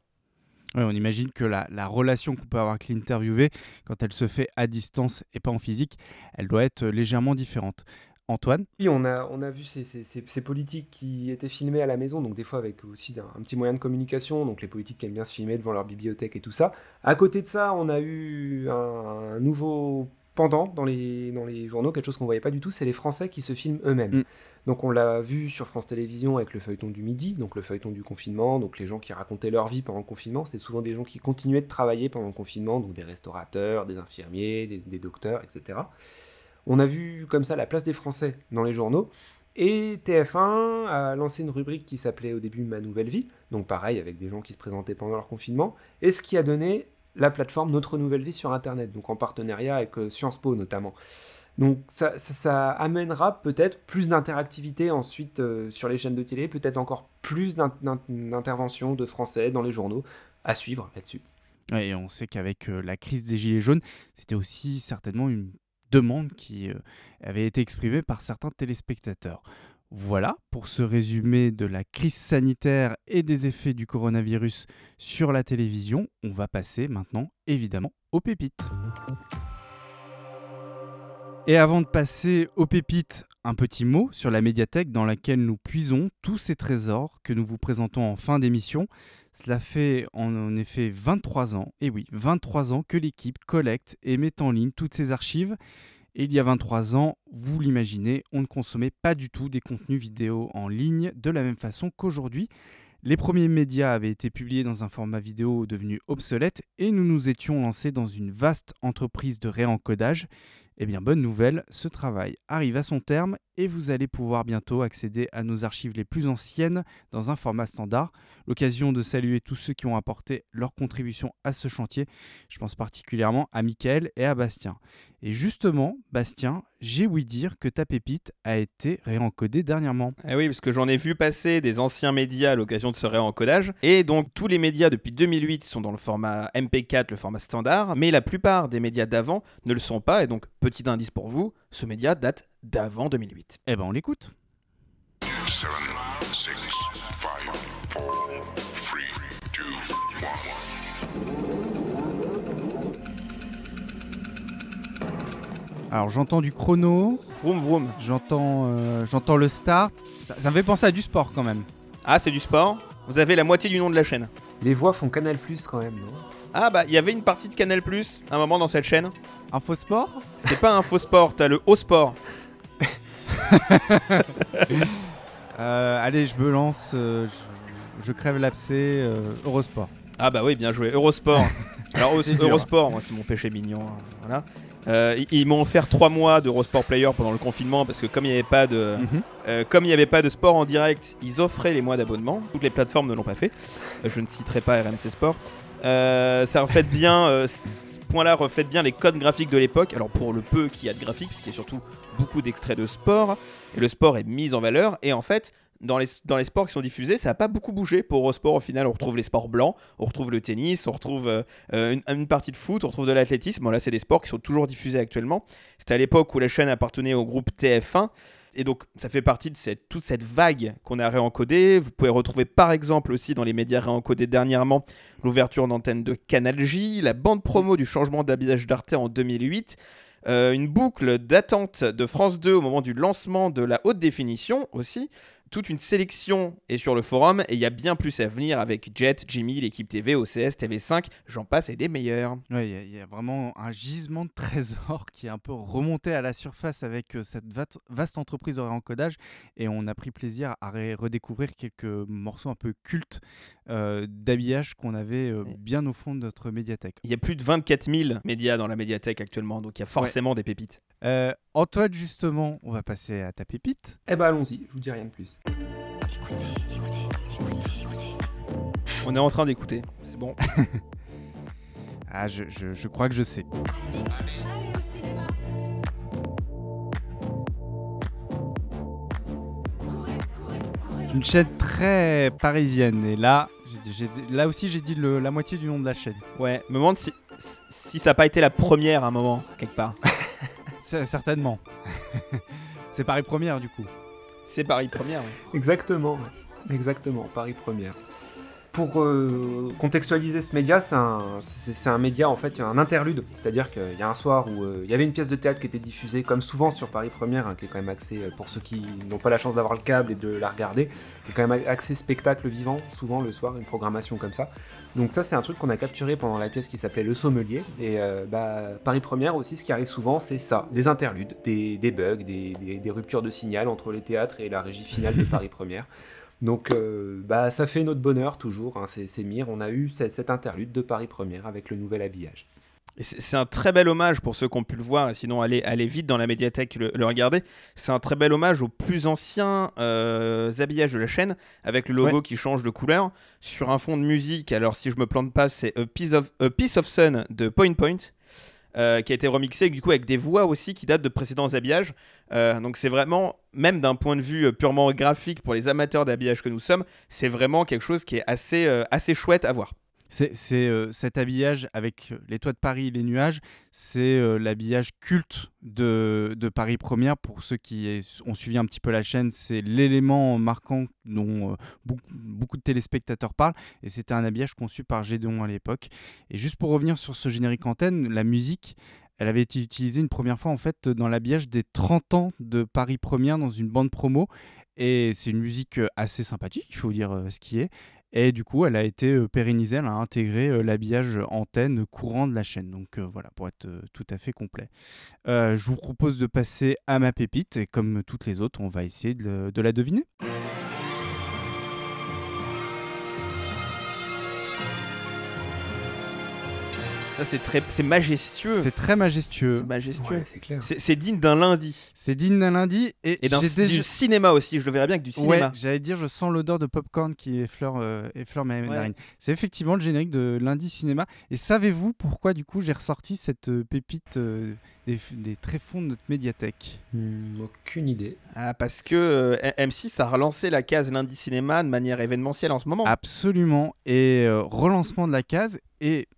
Ouais, on imagine que la, la relation qu'on peut avoir avec l'interviewé, quand elle se fait à distance et pas en physique, elle doit être légèrement différente. Antoine? Oui, on a, on a vu ces, ces- ces- ces politiques qui étaient filmées à la maison, donc des fois avec aussi un, un petit moyen de communication, donc les politiques qui aiment bien se filmer devant leur bibliothèque et tout ça. À côté de ça, on a eu un, un nouveau pendant dans les, dans les journaux, quelque chose qu'on voyait pas du tout, c'est les Français qui se filment eux-mêmes. Donc on l'a vu sur France Télévisions avec le feuilleton du midi, donc le feuilleton du confinement, donc les gens qui racontaient leur vie pendant le confinement, c'est souvent des gens qui continuaient de travailler pendant le confinement, donc des restaurateurs, des infirmiers, des, des docteurs, etc. On a vu comme ça la place des Français dans les journaux. Et TF1 a lancé une rubrique qui s'appelait au début Ma Nouvelle Vie, donc pareil avec des gens qui se présentaient pendant leur confinement, et ce qui a donné la plateforme Notre Nouvelle Vie sur Internet, donc en partenariat avec euh, Sciences Po notamment. Donc ça, amènera peut-être plus d'interactivité ensuite euh, sur les chaînes de télé, peut-être encore plus d'in- d'in- d'interventions de Français dans les journaux à suivre là-dessus. Et on sait qu'avec euh, la crise des Gilets jaunes, c'était aussi certainement une demande qui avait été exprimée par certains téléspectateurs. Voilà pour ce résumé de la crise sanitaire et des effets du coronavirus sur la télévision. On va passer maintenant évidemment aux pépites. Et avant de passer aux pépites, un petit mot sur la médiathèque dans laquelle nous puisons tous ces trésors que nous vous présentons en fin d'émission. Cela fait en, effet 23 ans, et oui, 23 ans que l'équipe collecte et met en ligne toutes ces archives. Et il y a 23 ans, vous l'imaginez, on ne consommait pas du tout des contenus vidéo en ligne de la même façon qu'aujourd'hui. Les premiers médias avaient été publiés dans un format vidéo devenu obsolète et nous nous étions lancés dans une vaste entreprise de réencodage. Eh bien, bonne nouvelle, ce travail arrive à son terme et vous allez pouvoir bientôt accéder à nos archives les plus anciennes dans un format standard. L'occasion de saluer tous ceux qui ont apporté leur contribution à ce chantier. Je pense particulièrement à Mickaël et à Bastien. Et justement, Bastien, j'ai ouï dire que ta pépite a été réencodée dernièrement. Eh oui, parce que j'en ai vu passer des anciens médias à l'occasion de ce réencodage. Et donc, tous les médias depuis 2008 sont dans le format MP4, le format standard, mais la plupart des médias d'avant ne le sont pas. Et donc, petit indice pour vous, ce média date d'avant 2008. Eh ben, on l'écoute. 7, 6, 5, 4, 3, 2, 1. Alors j'entends du chrono. Vroom vroom. J'entends euh, j'entends le start. Ça, ça me fait penser à du sport quand même. Ah, c'est du sport Vous avez la moitié du nom de la chaîne. Les voix font Canal Plus quand même, non? Ah bah, il y avait une partie de Canal Plus à un moment dans cette chaîne. Un faux sport? C'est pas un faux sport, t'as le haut sport. Euh, allez, je me lance. euh, je, je crève l'abcès. euh, Eurosport. Ah bah oui, bien joué. Eurosport. Alors dur. Eurosport, moi c'est mon péché mignon. hein, Voilà. Euh, ils- ils m'ont offert 3 mois d'Eurosport Player pendant le confinement parce que comme il n'y avait pas de Mhm. euh, comme il n'y avait pas de sport en direct, ils offraient les mois d'abonnement. Toutes les plateformes ne l'ont pas fait. Euh, je ne citerai pas RMC Sport. Ça reflète bien point-là reflète bien les codes graphiques de l'époque. Alors pour le peu qu'il y a de graphiques, puisqu'il y a surtout beaucoup d'extraits de sport et le sport est mis en valeur et en fait dans les, dans les sports qui sont diffusés, ça n'a pas beaucoup bougé pour Eurosport. Au final, on retrouve les sports blancs, on retrouve le tennis, on retrouve euh, euh, une, une partie de foot, on retrouve de l'athlétisme. Bon, là, c'est des sports qui sont toujours diffusés actuellement. C'était à l'époque où la chaîne appartenait au groupe TF1. Et donc, ça fait partie de toute cette vague qu'on a réencodée. Vous pouvez retrouver par exemple aussi dans les médias réencodés dernièrement l'ouverture d'antenne de Canal J, la bande promo du changement d'habillage d'Arte en 2008, euh, une boucle d'attente de France 2 au moment du lancement de la haute définition aussi. Toute une sélection est sur le forum et il y a bien plus à venir avec Jet, Jimmy, l'équipe TV, OCS, TV5, j'en passe et des meilleurs. Il y y, a vraiment un gisement de trésors qui est un peu remonté à la surface avec euh, cette vaste entreprise de réencodage et on a pris plaisir à redécouvrir quelques morceaux un peu cultes euh, d'habillage qu'on avait euh, bien au fond de notre médiathèque. Il y a plus de 24 000 médias dans la médiathèque actuellement, donc il y a forcément des pépites. Euh, Antoine, justement, on va passer à ta pépite. Eh ben allons-y, je vous dis rien de plus. On est en train d'écouter, c'est bon. Ah, je, je- je crois que je sais. C'est une chaîne très parisienne. Et là, là aussi, j'ai dit le- la moitié du nom de la chaîne. Ouais, me demande si, si ça n'a pas été la première à un moment, quelque part. Certainement. C'est Paris Première, du coup. C'est Paris Première. Exactement, exactement, Paris Première. Pour euh, contextualiser ce média, c'est un, média en fait, un interlude. C'est-à-dire qu'il y a un soir où euh, il y avait une pièce de théâtre qui était diffusée, comme souvent sur Paris Première, hein, qui est quand même axée, euh, pour ceux qui n'ont pas la chance d'avoir le câble et de la regarder, qui est quand même axée spectacle vivant, souvent le soir, une programmation comme ça. Donc ça, c'est un truc qu'on a capturé pendant la pièce qui s'appelait Le Sommelier. Et euh, bah, Paris Première aussi, ce qui arrive souvent, c'est ça, des interludes, des, bugs, des, des- des ruptures de signal entre les théâtres et la régie finale de Paris Première. Donc euh, bah, ça fait notre bonheur toujours, hein, c'est Mire, on a eu cette, cette interlude de Paris Première avec le nouvel habillage. Et c'est c'est un très bel hommage pour ceux qui ont pu le voir, et sinon allez, allez vite dans la médiathèque le, le regarder. C'est un très bel hommage aux plus anciens euh, habillages de la chaîne, avec le logo Ouais. qui change de couleur, sur un fond de musique. Alors si je me plante pas, c'est A Piece of, A Piece of Sun de Point Point. euh, qui a été remixé du coup avec des voix aussi qui datent de précédents habillages. Euh, donc c'est vraiment, même d'un point de vue euh, purement graphique pour les amateurs d'habillage que nous sommes, c'est vraiment quelque chose qui est assez, euh, assez chouette à voir. C'est euh, cet habillage avec les toits de Paris et les nuages, c'est l'habillage culte de, de Paris Première. Pour ceux qui est- ont suivi un petit peu la chaîne, c'est l'élément marquant dont beaucoup, beaucoup de téléspectateurs parlent. Et c'était un habillage conçu par Gédéon à l'époque. Et juste pour revenir sur ce générique antenne, la musique, elle avait été utilisée une première fois en fait dans l'habillage des 30 ans de Paris Première dans une bande promo. Et c'est une musique euh, assez sympathique, il faut dire euh, ce qui est. Et du coup, elle a été euh, pérennisée, elle a intégré l'habillage antenne courant de la chaîne. Donc voilà, pour être tout à fait complet. Je vous propose de passer à ma pépite. Et comme toutes les autres, on va essayer de la deviner. Ça c'est très, c'est majestueux. C'est très majestueux. C'est majestueux. Ouais, c'est clair. C'est c'est digne d'un lundi. C'est digne d'un lundi. Et, Et d'un du cinéma aussi, je le verrais bien avec du Ouais, cinéma. j'allais dire, je sens l'odeur de popcorn qui effleure, euh, effleure ma Ouais. C'est effectivement le générique de lundi cinéma. Et savez-vous pourquoi, du coup, j'ai ressorti cette euh, pépite euh, des, des tréfonds de notre médiathèque? Hmm, aucune idée. Ah, parce que euh, M6 a relancé la case lundi cinéma de manière événementielle en ce moment. Absolument. Et euh, relancement de la case et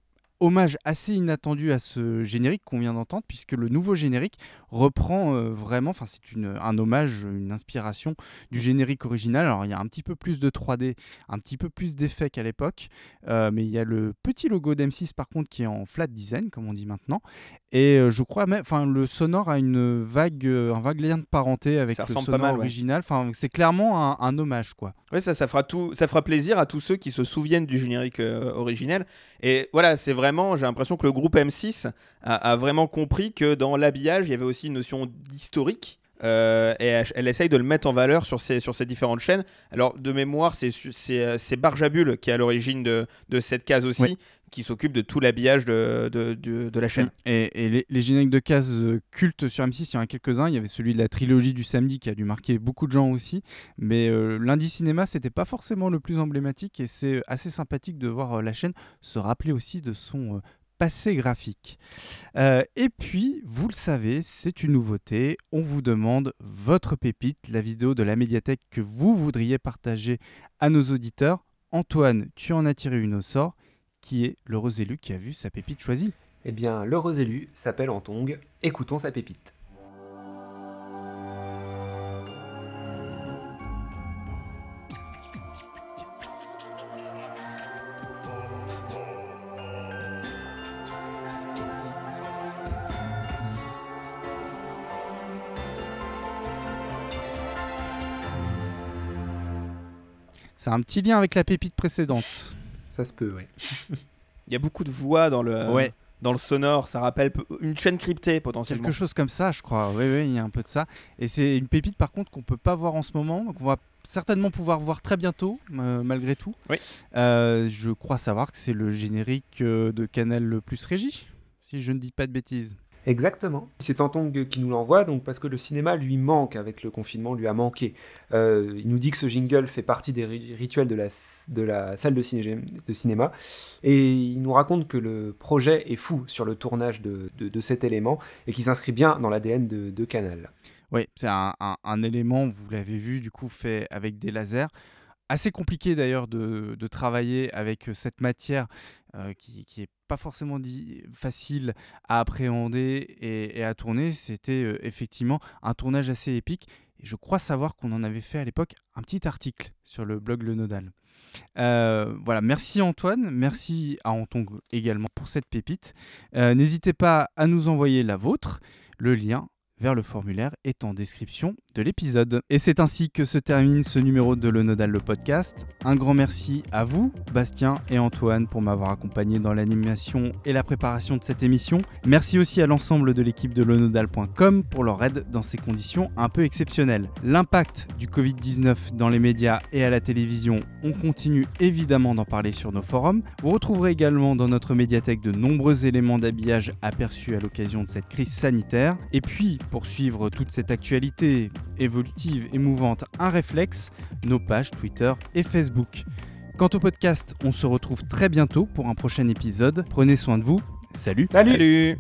hommage assez inattendu à ce générique qu'on vient d'entendre, puisque le nouveau générique reprend euh, vraiment, enfin c'est une- un hommage, une inspiration du générique original. Alors il y a un petit peu plus de 3D, un petit peu plus d'effets qu'à l'époque, euh, mais il y a le petit logo d'M6 par contre qui est en flat design, comme on dit maintenant. Et euh, je crois même, enfin le sonore a une vague, un vague lien de parenté avec Ça le pas sonore mal, original. Enfin c'est clairement un, un hommage quoi. Ouais, ça, ça fera tout, ça fera plaisir à tous ceux qui se souviennent du générique originel. Et voilà, c'est vraiment, j'ai l'impression que le groupe M6 a, a vraiment compris que dans l'habillage, il y avait aussi une notion d'historique. euh, et elle, elle essaye de le mettre en valeur sur ces, sur ces différentes chaînes. Alors, de mémoire, c'est c'est euh, c'est Barjabul qui est à l'origine de, de cette case aussi, Oui. qui s'occupe de tout l'habillage de, de, de- la chaîne. Et, et les, les génériques de cases euh, cultes sur M6, il y en a quelques-uns. Il y avait celui de la trilogie du samedi qui a dû marquer beaucoup de gens aussi. Mais euh, lundi cinéma, c'était pas forcément le plus emblématique et c'est assez sympathique de voir euh, la chaîne se rappeler aussi de son passé graphique. Euh, et puis, vous le savez, c'est une nouveauté. On vous demande votre pépite, la vidéo de la médiathèque que vous voudriez partager à nos auditeurs. Antoine, tu en as tiré une au sort. Qui est l'heureux élu qui a vu sa pépite choisie? Eh bien, l'heureux élu s'appelle Antong. Écoutons sa pépite. Un petit lien avec la pépite précédente. Ça se peut, oui. Il y a beaucoup de voix dans le, Ouais. dans le sonore. Ça rappelle une chaîne cryptée potentiellement. Quelque chose comme ça, je crois. Oui, oui, il y a un peu de ça. Et c'est une pépite, par contre, qu'on peut pas voir en ce moment. Donc, on va certainement pouvoir voir très bientôt, euh, malgré tout. Oui. Euh, je crois savoir que c'est le générique euh, de Canal le Plus Régie, si je ne dis pas de bêtises. Exactement. C'est Tantong qui nous l'envoie, donc parce que le cinéma lui manque avec le confinement, lui a manqué. Euh, il nous dit que ce jingle fait partie des rituels de la, de la salle de, ciné, de, cinéma, et il nous raconte que le projet est fou sur le tournage de, de, cet élément, et qui s'inscrit bien dans l'ADN de, Canal. Oui, c'est un, un, élément, vous l'avez vu, du coup fait avec des lasers assez compliqué d'ailleurs de, de, travailler avec cette matière euh, qui, qui est forcément dit, facile à appréhender et, à tourner. C'était euh, effectivement un tournage assez épique. Et je crois savoir qu'on en avait fait à l'époque un petit article sur le blog Le Nodal. Euh, voilà, merci Antoine, merci à Anton également pour cette pépite. N'hésitez pas à nous envoyer la vôtre. Le lien vers le formulaire est en description de l'épisode. Et c'est ainsi que se termine ce numéro de Le Nodal le podcast. Un grand merci à vous, Bastien et Antoine, pour m'avoir accompagné dans l'animation et la préparation de cette émission. Merci aussi à l'ensemble de l'équipe de lenodal.com pour leur aide dans ces conditions un peu exceptionnelles. L'impact du Covid-19 dans les médias et à la télévision, on continue évidemment d'en parler sur nos forums. Vous retrouverez également dans notre médiathèque de nombreux éléments d'habillage aperçus à l'occasion de cette crise sanitaire. Et puis, pour suivre toute cette actualité évolutive, émouvante, un réflexe, nos pages Twitter et Facebook. Quant au podcast, on se retrouve très bientôt pour un prochain épisode. Prenez soin de vous. Salut. Salut.